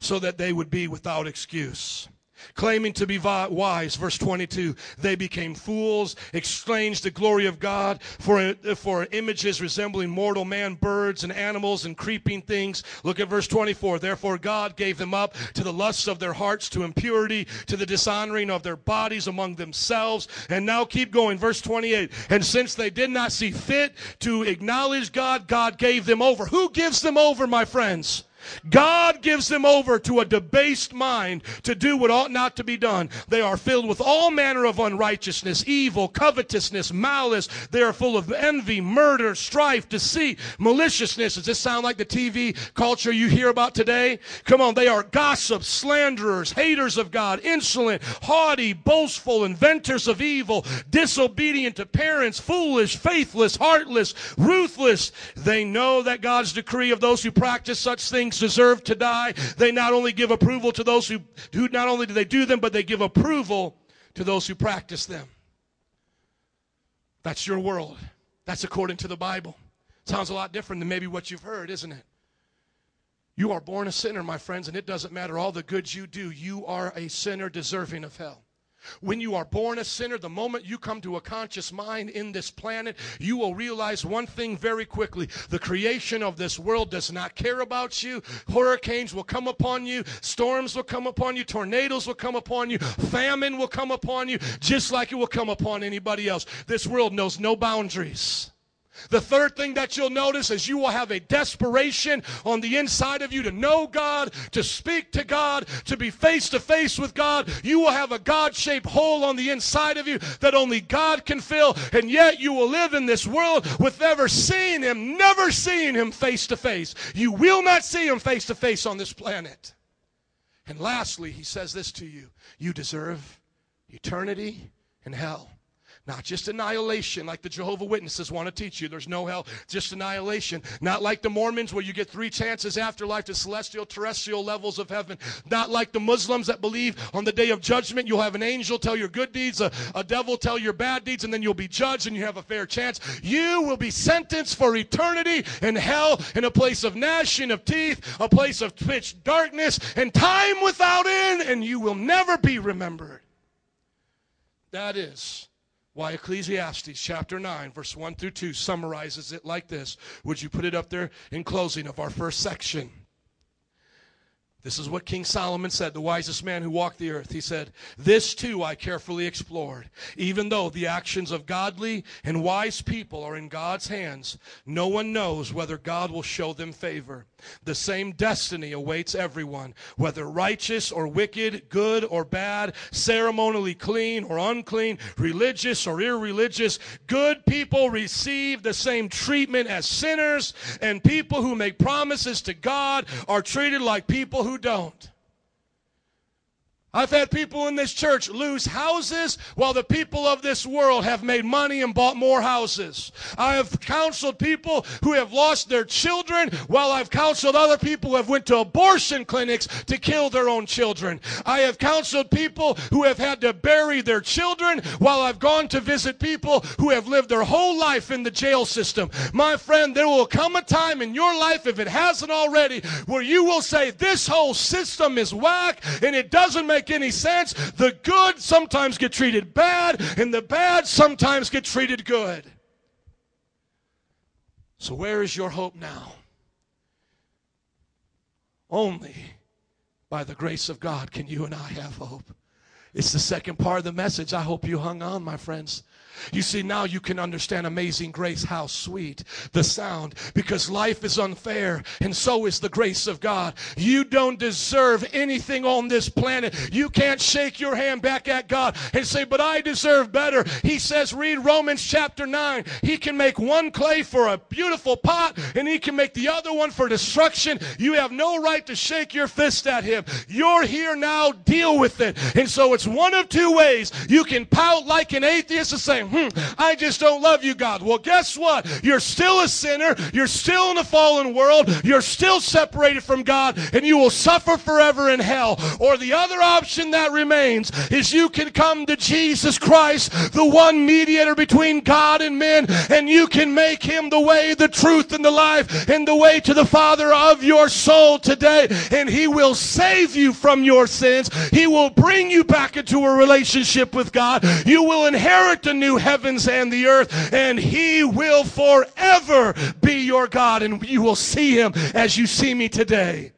so that they would be without excuse. Claiming to be wise, verse 22, they became fools, exchanged the glory of God for, for images resembling mortal man, birds and animals and creeping things. Look at verse 24. Therefore, God gave them up to the lusts of their hearts, to impurity, to the dishonoring of their bodies among themselves. And now keep going. Verse 28. And since they did not see fit to acknowledge God, God gave them over. Who gives them over, my friends? God gives them over to a debased mind to do what ought not to be done. They are filled with all manner of unrighteousness, evil, covetousness, malice. They are full of envy, murder, strife, deceit, maliciousness. Does this sound like the TV culture you hear about today? Come on, they are gossips, slanderers, haters of God, insolent, haughty, boastful, inventors of evil, disobedient to parents, foolish, faithless, heartless, ruthless. They know that God's decree of those who practice such things deserve to die. They not only give approval to those who, who not only do they do them, but they give approval to those who practice them. That's your world. That's according to the Bible. Sounds a lot different than maybe what you've heard, isn't it? You are born a sinner, my friends, and it doesn't matter all the good you do. You are a sinner deserving of hell. When you are born a sinner, the moment you come to a conscious mind in this planet, you will realize one thing very quickly. The creation of this world does not care about you. Hurricanes will come upon you, storms will come upon you, tornadoes will come upon you, famine will come upon you, just like it will come upon anybody else. This world knows no boundaries. The third thing that you'll notice is you will have a desperation on the inside of you to know God, to speak to God, to be face to face with God. You will have a God shaped hole on the inside of you that only God can fill, and yet you will live in this world with never seeing Him, never seeing Him face to face. You will not see Him face to face on this planet. And lastly, He says this to you you deserve eternity in hell. Not just annihilation like the Jehovah Witnesses want to teach you. There's no hell, just annihilation. Not like the Mormons where you get three chances afterlife to celestial, terrestrial levels of heaven. Not like the Muslims that believe on the day of judgment you'll have an angel tell your good deeds, a, a devil tell your bad deeds, and then you'll be judged and you have a fair chance. You will be sentenced for eternity in hell in a place of gnashing of teeth, a place of pitch darkness, and time without end, and you will never be remembered. That is why Ecclesiastes chapter 9, verse 1 through 2 summarizes it like this. Would you put it up there in closing of our first section? This is what King Solomon said, the wisest man who walked the earth. He said, This too I carefully explored. Even though the actions of godly and wise people are in God's hands, no one knows whether God will show them favor. The same destiny awaits everyone, whether righteous or wicked, good or bad, ceremonially clean or unclean, religious or irreligious. Good people receive the same treatment as sinners, and people who make promises to God are treated like people who don't. I've had people in this church lose houses while the people of this world have made money and bought more houses. I have counseled people who have lost their children while I've counseled other people who have went to abortion clinics to kill their own children. I have counseled people who have had to bury their children while I've gone to visit people who have lived their whole life in the jail system. My friend, there will come a time in your life, if it hasn't already, where you will say, this whole system is whack and it doesn't make make any sense. The good sometimes get treated bad, and the bad sometimes get treated good. So, where is your hope now? Only by the grace of God can you and I have hope. It's the second part of the message. I hope you hung on, my friends. You see, now you can understand amazing grace, how sweet the sound, because life is unfair and so is the grace of God. You don't deserve anything on this planet. You can't shake your hand back at God and say, But I deserve better. He says, read Romans chapter 9. He can make one clay for a beautiful pot and he can make the other one for destruction. You have no right to shake your fist at him. You're here now, deal with it. And so it's one of two ways. You can pout like an atheist and say, hmm, I just don't love you, God. Well, guess what? You're still a sinner. You're still in a fallen world. You're still separated from God, and you will suffer forever in hell. Or the other option that remains is you can come to Jesus Christ, the one mediator between God and men, and you can make him the way, the truth, and the life, and the way to the Father of your soul today. And he will save you from your sins. He will bring you back into a relationship with God. You will inherit the new heavens and the earth, and he will forever be your God, and you will see him as you see me today.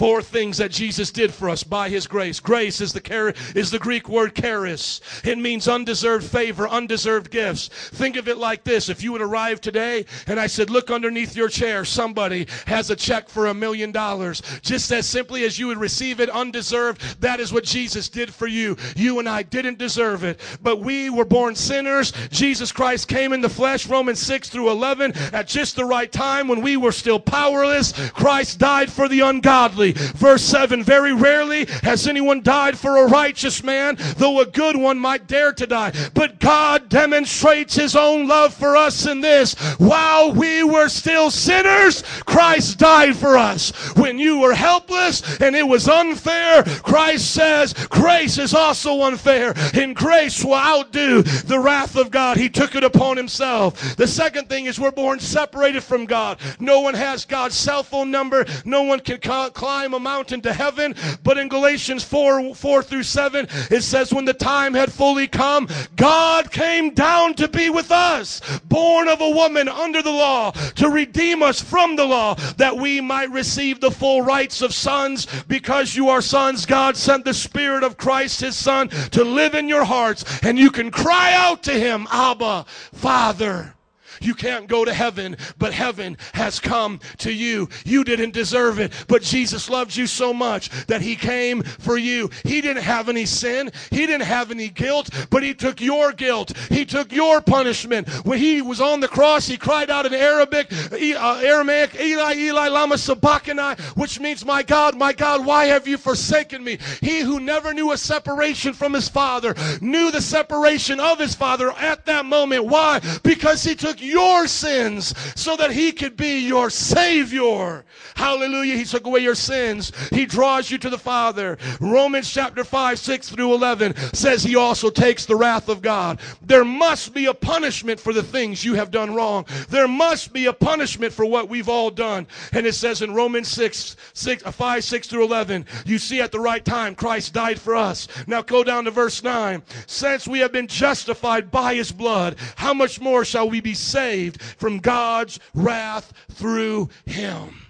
Four things that Jesus did for us by His grace. Grace is the is the Greek word charis. It means undeserved favor, undeserved gifts. Think of it like this: If you would arrive today and I said, "Look underneath your chair, somebody has a check for a million dollars," just as simply as you would receive it undeserved, that is what Jesus did for you. You and I didn't deserve it, but we were born sinners. Jesus Christ came in the flesh, Romans six through eleven, at just the right time when we were still powerless. Christ died for the ungodly. Verse 7 Very rarely has anyone died for a righteous man, though a good one might dare to die. But God demonstrates his own love for us in this while we were still sinners, Christ died for us. When you were helpless and it was unfair, Christ says grace is also unfair, and grace will outdo the wrath of God. He took it upon himself. The second thing is we're born separated from God. No one has God's cell phone number, no one can ca- climb a mountain to heaven. But in Galatians 4 4 through 7, it says, When the time had fully come, God came down to be with us, born of a woman under the law, to redeem us from the law, that we might receive the full rights of sons. Because you are sons, God sent the Spirit of Christ, his Son, to live in your hearts, and you can cry out to him, Abba, Father. You can't go to heaven, but heaven has come to you. You didn't deserve it, but Jesus loved you so much that he came for you. He didn't have any sin, he didn't have any guilt, but he took your guilt. He took your punishment. When he was on the cross, he cried out in Arabic, uh, Aramaic, Eli, Eli, lama sabachthani, which means, my God, my God, why have you forsaken me? He who never knew a separation from his father knew the separation of his father at that moment. Why? Because he took your sins so that he could be your savior. Hallelujah. He took away your sins. He draws you to the Father. Romans chapter 5, 6 through 11 says he also takes the wrath of God. There must be a punishment for the things you have done wrong. There must be a punishment for what we've all done. And it says in Romans 6, 6 uh, 5, 6 through 11, you see at the right time Christ died for us. Now go down to verse 9. Since we have been justified by his blood, how much more shall we be saved? Saved from God's wrath through him.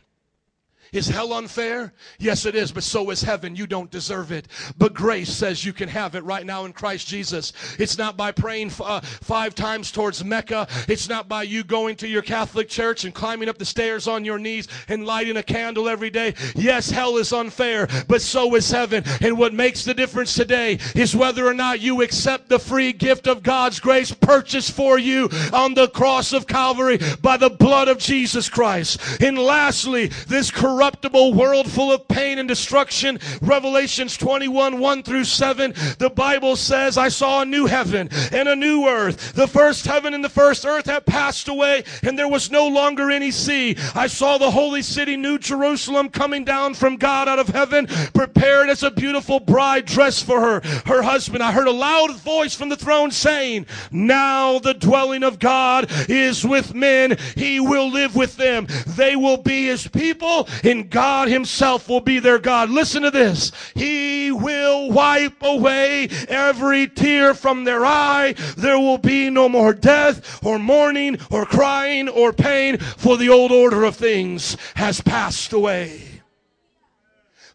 Is hell unfair? Yes, it is, but so is heaven. You don't deserve it. But grace says you can have it right now in Christ Jesus. It's not by praying uh, five times towards Mecca. It's not by you going to your Catholic church and climbing up the stairs on your knees and lighting a candle every day. Yes, hell is unfair, but so is heaven. And what makes the difference today is whether or not you accept the free gift of God's grace purchased for you on the cross of Calvary by the blood of Jesus Christ. And lastly, this corrupt corruptible world full of pain and destruction. Revelations 21, 1 through 7. The Bible says, I saw a new heaven and a new earth. The first heaven and the first earth had passed away, and there was no longer any sea. I saw the holy city, New Jerusalem, coming down from God out of heaven, prepared as a beautiful bride dressed for her, her husband. I heard a loud voice from the throne saying, Now the dwelling of God is with men. He will live with them. They will be his people, and God Himself will be their God. Listen to this. He will wipe away every tear from their eye. There will be no more death or mourning or crying or pain, for the old order of things has passed away.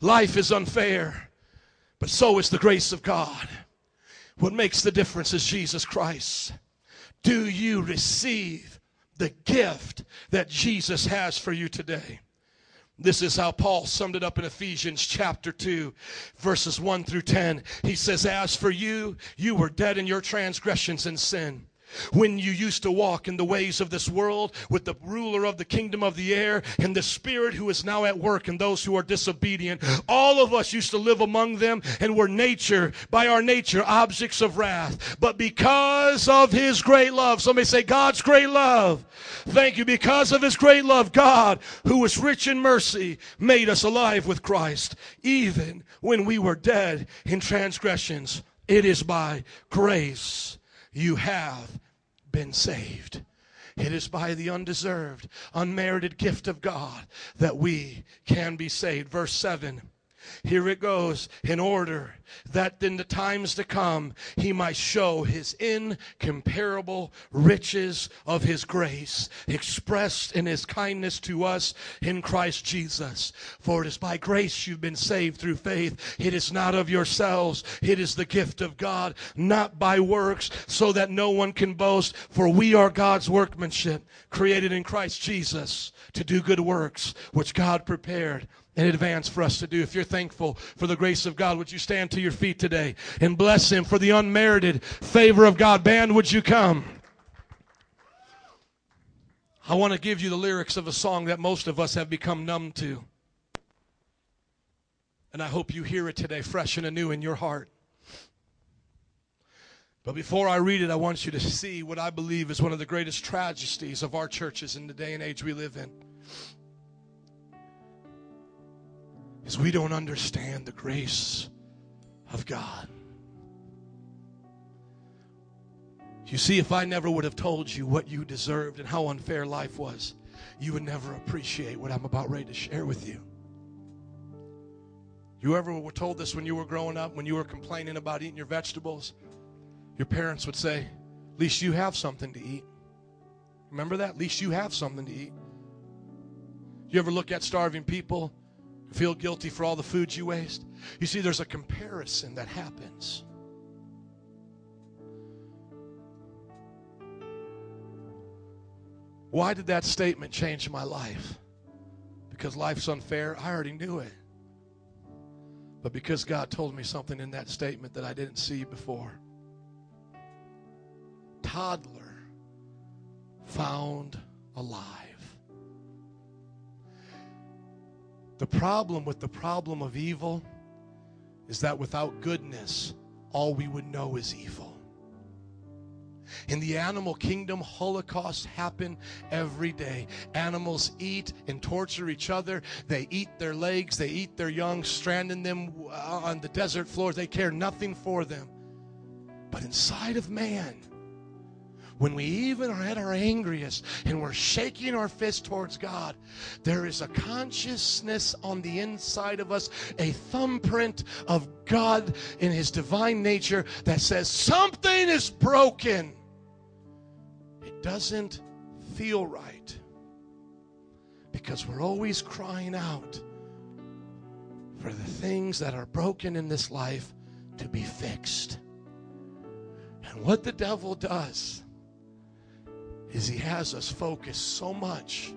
Life is unfair. But so is the grace of God. What makes the difference is Jesus Christ. Do you receive the gift that Jesus has for you today? This is how Paul summed it up in Ephesians chapter 2, verses 1 through 10. He says, As for you, you were dead in your transgressions and sin when you used to walk in the ways of this world with the ruler of the kingdom of the air and the spirit who is now at work in those who are disobedient. All of us used to live among them and were nature, by our nature, objects of wrath. But because of his great love, somebody say, God's great love. Thank you. Because of his great love, God, who is rich in mercy, made us alive with Christ, even when we were dead in transgressions. It is by grace you have been saved. It is by the undeserved, unmerited gift of God that we can be saved. Verse 7 here it goes, in order that in the times to come he might show his incomparable riches of his grace expressed in his kindness to us in Christ Jesus. For it is by grace you've been saved through faith. It is not of yourselves, it is the gift of God, not by works, so that no one can boast. For we are God's workmanship, created in Christ Jesus to do good works, which God prepared in advance for us to do. If you're thankful for the grace of God, would you stand to your feet today and bless Him for the unmerited favor of God? Band, would you come? I want to give you the lyrics of a song that most of us have become numb to. And I hope you hear it today fresh and anew in your heart. But before I read it, I want you to see what I believe is one of the greatest tragedies of our churches in the day and age we live in. Is we don't understand the grace of God. You see, if I never would have told you what you deserved and how unfair life was, you would never appreciate what I'm about ready to share with you. You ever were told this when you were growing up, when you were complaining about eating your vegetables? Your parents would say, At least you have something to eat. Remember that? At least you have something to eat. You ever look at starving people Feel guilty for all the food you waste? You see, there's a comparison that happens. Why did that statement change my life? Because life's unfair? I already knew it. But because God told me something in that statement that I didn't see before. Toddler found alive. The problem with the problem of evil is that without goodness, all we would know is evil. In the animal kingdom, holocausts happen every day. Animals eat and torture each other. They eat their legs, they eat their young, stranding them uh, on the desert floors. They care nothing for them. But inside of man, when we even are at our angriest and we're shaking our fist towards God, there is a consciousness on the inside of us, a thumbprint of God in His divine nature that says something is broken. It doesn't feel right because we're always crying out for the things that are broken in this life to be fixed. And what the devil does is he has us focused so much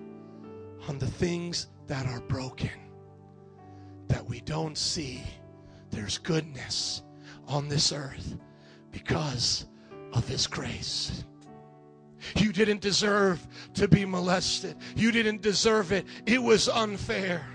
on the things that are broken that we don't see there's goodness on this earth because of his grace. You didn't deserve to be molested. You didn't deserve it. It was unfair.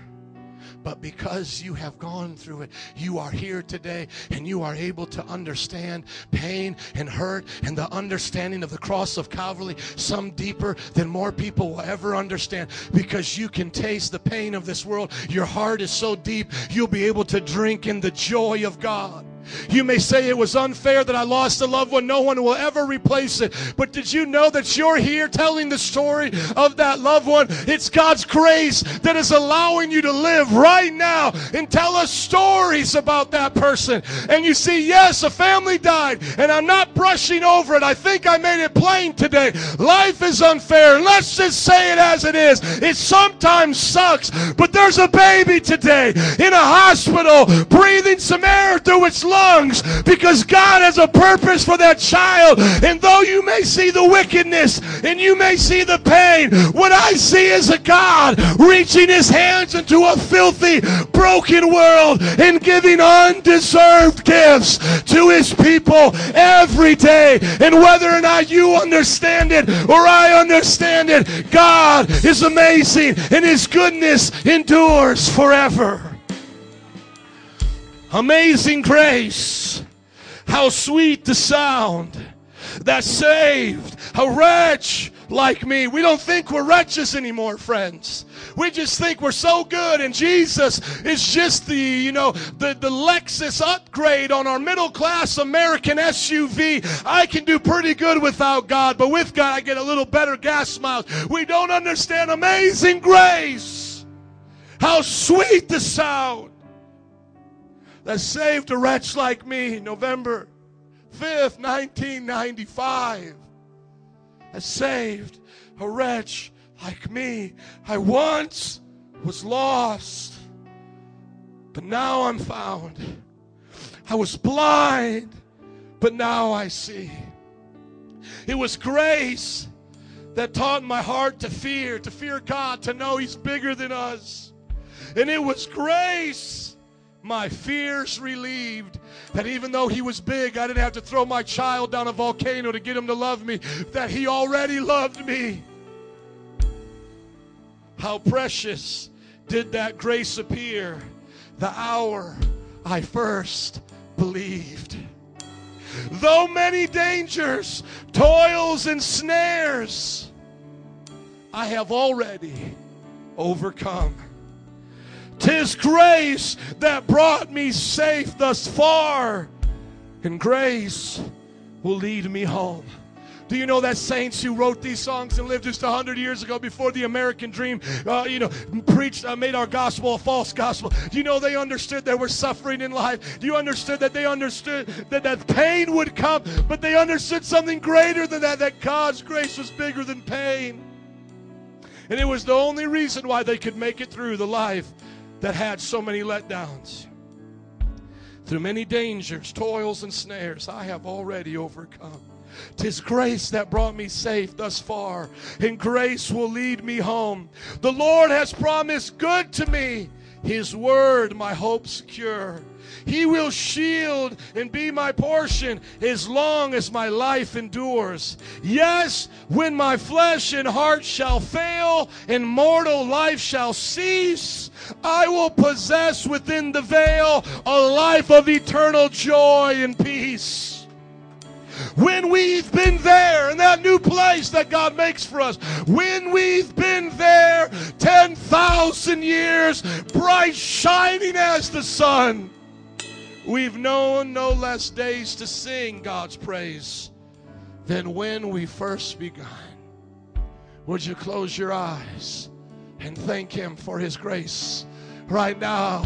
But because you have gone through it, you are here today and you are able to understand pain and hurt and the understanding of the cross of Calvary, some deeper than more people will ever understand because you can taste the pain of this world. Your heart is so deep, you'll be able to drink in the joy of God. You may say it was unfair that I lost a loved one. No one will ever replace it. But did you know that you're here telling the story of that loved one? It's God's grace that is allowing you to live right now and tell us stories about that person. And you see, yes, a family died, and I'm not brushing over it. I think I made it plain today. Life is unfair. Let's just say it as it is. It sometimes sucks, but there's a baby today in a hospital breathing some air through its lungs because God has a purpose for that child. And though you may see the wickedness and you may see the pain, what I see is a God reaching his hands into a filthy, broken world and giving undeserved gifts to his people every day. And whether or not you understand it or I understand it, God is amazing and his goodness endures forever. Amazing grace. How sweet the sound that saved a wretch like me. We don't think we're wretches anymore, friends. We just think we're so good and Jesus is just the, you know, the, the Lexus upgrade on our middle class American SUV. I can do pretty good without God, but with God I get a little better gas miles. We don't understand amazing grace. How sweet the sound that saved a wretch like me November 5th, 1995. That saved a wretch like me. I once was lost, but now I'm found. I was blind, but now I see. It was grace that taught my heart to fear, to fear God, to know He's bigger than us. And it was grace my fears relieved. That even though he was big, I didn't have to throw my child down a volcano to get him to love me. That he already loved me. How precious did that grace appear the hour I first believed. Though many dangers, toils, and snares, I have already overcome. Tis grace that brought me safe thus far, and grace will lead me home. Do you know that saints who wrote these songs and lived just a hundred years ago before the American dream, uh, you know, preached, uh, made our gospel a false gospel? Do you know they understood there was suffering in life? Do you understood that they understood that that pain would come, but they understood something greater than that, that God's grace was bigger than pain. And it was the only reason why they could make it through the life that had so many letdowns. Through many dangers, toils, and snares, I have already overcome. Tis grace that brought me safe thus far, and grace will lead me home. The Lord has promised good to me, His word my hope secure. He will shield and be my portion as long as my life endures. Yes, when my flesh and heart shall fail and mortal life shall cease, I will possess within the veil a life of eternal joy and peace. When we've been there in that new place that God makes for us, when we've been there 10,000 years, bright shining as the sun, we've known no less days to sing God's praise than when we first begun. Would you close your eyes and thank Him for His grace? Right now,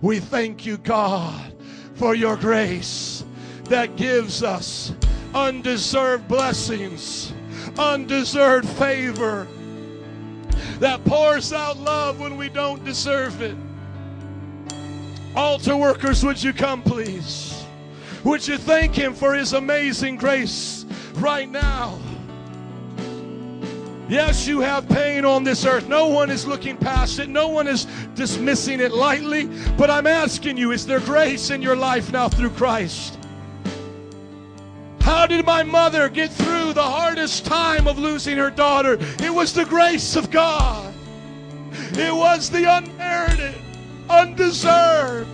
we thank you, God, for your grace that gives us undeserved blessings, undeserved favor, that pours out love when we don't deserve it. Altar workers, would you come, please? Would you thank Him for His amazing grace right now? Yes, you have pain on this earth. No one is looking past it. No one is dismissing it lightly. But I'm asking you, is there grace in your life now through Christ? How did my mother get through the hardest time of losing her daughter? It was the grace of God. It was the unmerited, undeserved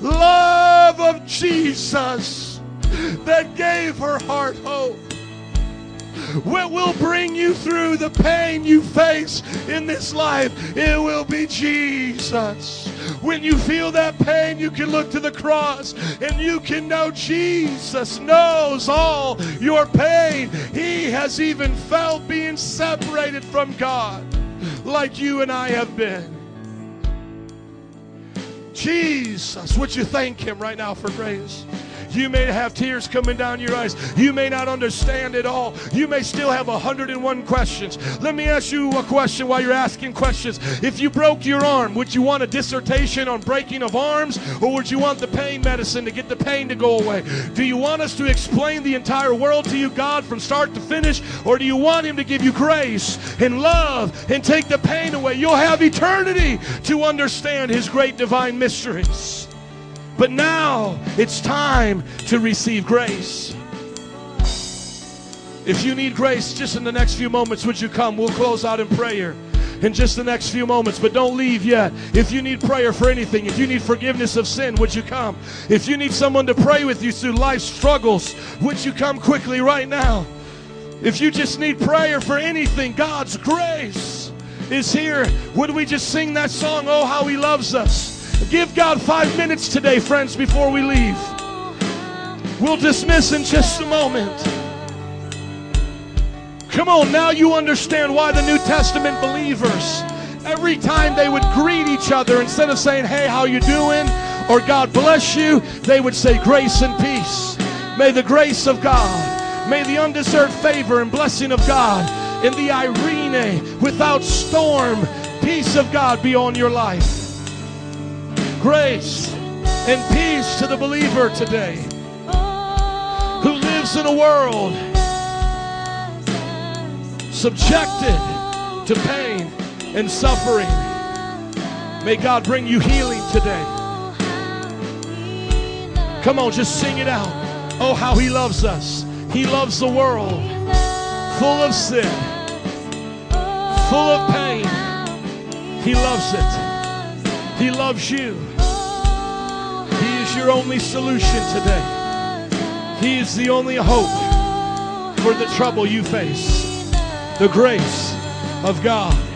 love of Jesus that gave her heart hope. what will bring you through the pain you face in this life, it will be Jesus. When you feel that pain, you can look to the cross and you can know Jesus knows all your pain. He has even felt being separated from God like you and I have been. Jesus, would you thank Him right now for grace? You may have tears coming down your eyes. You may not understand it all. You may still have 101 questions. Let me ask you a question while you're asking questions. If you broke your arm, would you want a dissertation on breaking of arms or would you want the pain medicine to get the pain to go away? Do you want us to explain the entire world to you, God, from start to finish, or do you want Him to give you grace and love and take the pain away? You'll have eternity to understand His great divine mysteries. But now it's time to receive grace. If you need grace, just in the next few moments, would you come? We'll close out in prayer in just the next few moments, but don't leave yet. If you need prayer for anything, if you need forgiveness of sin, would you come? If you need someone to pray with you through life's struggles, would you come quickly right now? If you just need prayer for anything, God's grace is here. Would we just sing that song, Oh, How He Loves Us? Give God five minutes today, friends, before we leave. We'll dismiss in just a moment. Come on, now you understand why the New Testament believers, every time they would greet each other, instead of saying, Hey, how you doing? or God bless you, they would say, Grace and peace. May the grace of God, may the undeserved favor and blessing of God in the eirene without storm, peace of God be on your life grace and peace to the believer today who lives in a world subjected to pain and suffering. May God bring you healing today. Come on, just sing it out. Oh, how He loves us. He loves the world full of sin, full of pain. He loves it. He loves you your only solution today. He is the only hope for the trouble you face. The grace of God.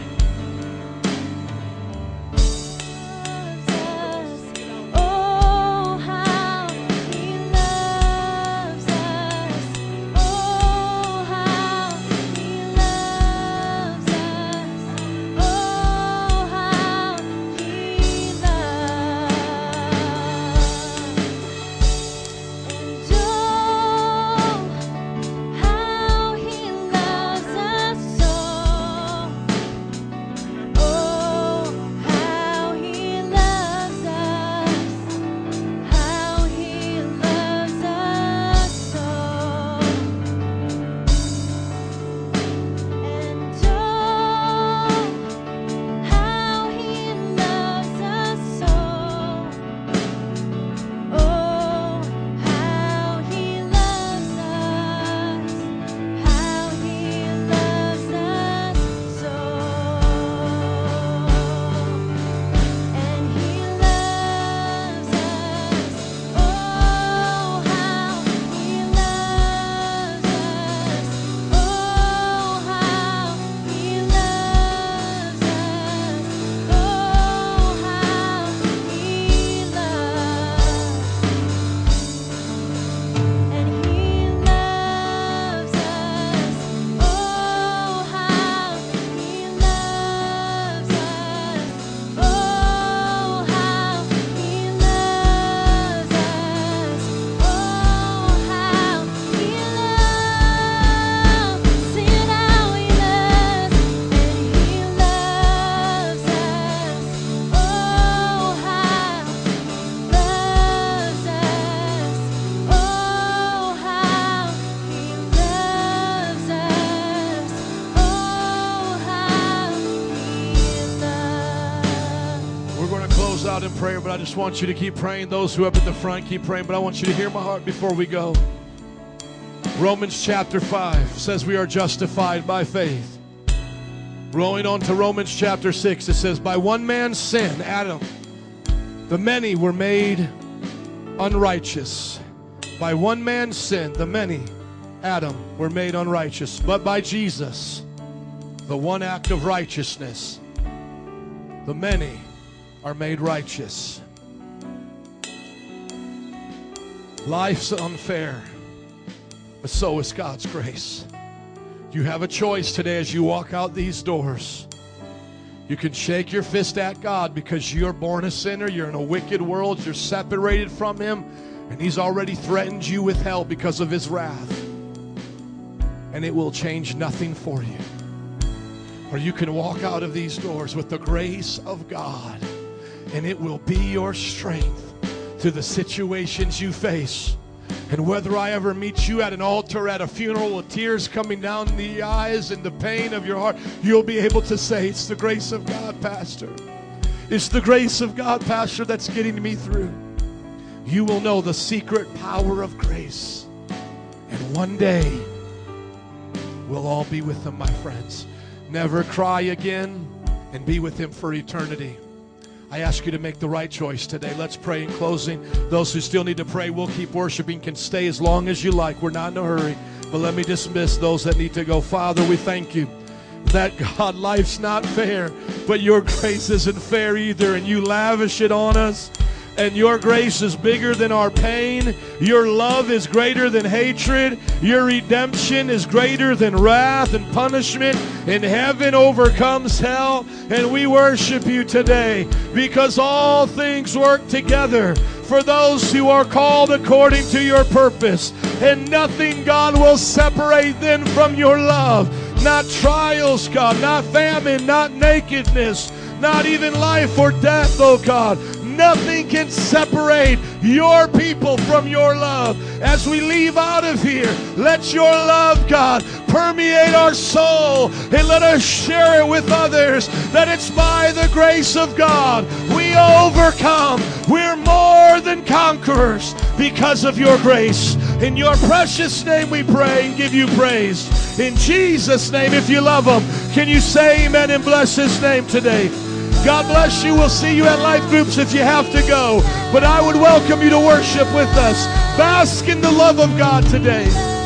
Just want you to keep praying. Those who are up at the front, keep praying. But I want you to hear my heart before we go. Romans chapter 5 says we are justified by faith. Rolling on to Romans chapter 6, it says, By one man's sin, Adam, the many were made unrighteous. By one man's sin, the many Adam were made unrighteous, but by Jesus, the one act of righteousness, the many are made righteous. Life's unfair, but so is God's grace. You have a choice today as you walk out these doors. You can shake your fist at God because you're born a sinner, you're in a wicked world, you're separated from Him, and He's already threatened you with hell because of His wrath. And it will change nothing for you. Or you can walk out of these doors with the grace of God, and it will be your strength through the situations you face. And whether I ever meet you at an altar, at a funeral, with tears coming down the eyes and the pain of your heart, you'll be able to say, It's the grace of God, Pastor. It's the grace of God, Pastor, that's getting me through. You will know the secret power of grace. And one day, we'll all be with Him, my friends. Never cry again and be with Him for eternity. I ask you to make the right choice today. Let's pray in closing. Those who still need to pray, we'll keep worshiping, can stay as long as you like. We're not in a hurry. But let me dismiss those that need to go. Father, we thank you that God, life's not fair, but your grace isn't fair either, and you lavish it on us and your grace is bigger than our pain. Your love is greater than hatred. Your redemption is greater than wrath and punishment. And heaven overcomes hell. And we worship you today because all things work together for those who are called according to your purpose. And nothing, God, will separate them from your love. Not trials, God, not famine, not nakedness, not even life or death, oh God. Nothing can separate your people from your love. As we leave out of here, let your love, God, permeate our soul and let us share it with others that it's by the grace of God we overcome. We're more than conquerors because of your grace. In your precious name we pray and give you praise. In Jesus' name, if you love him, can you say amen and bless his name today? God bless you. We'll see you at life groups if you have to go. But I would welcome you to worship with us. Bask in the love of God today.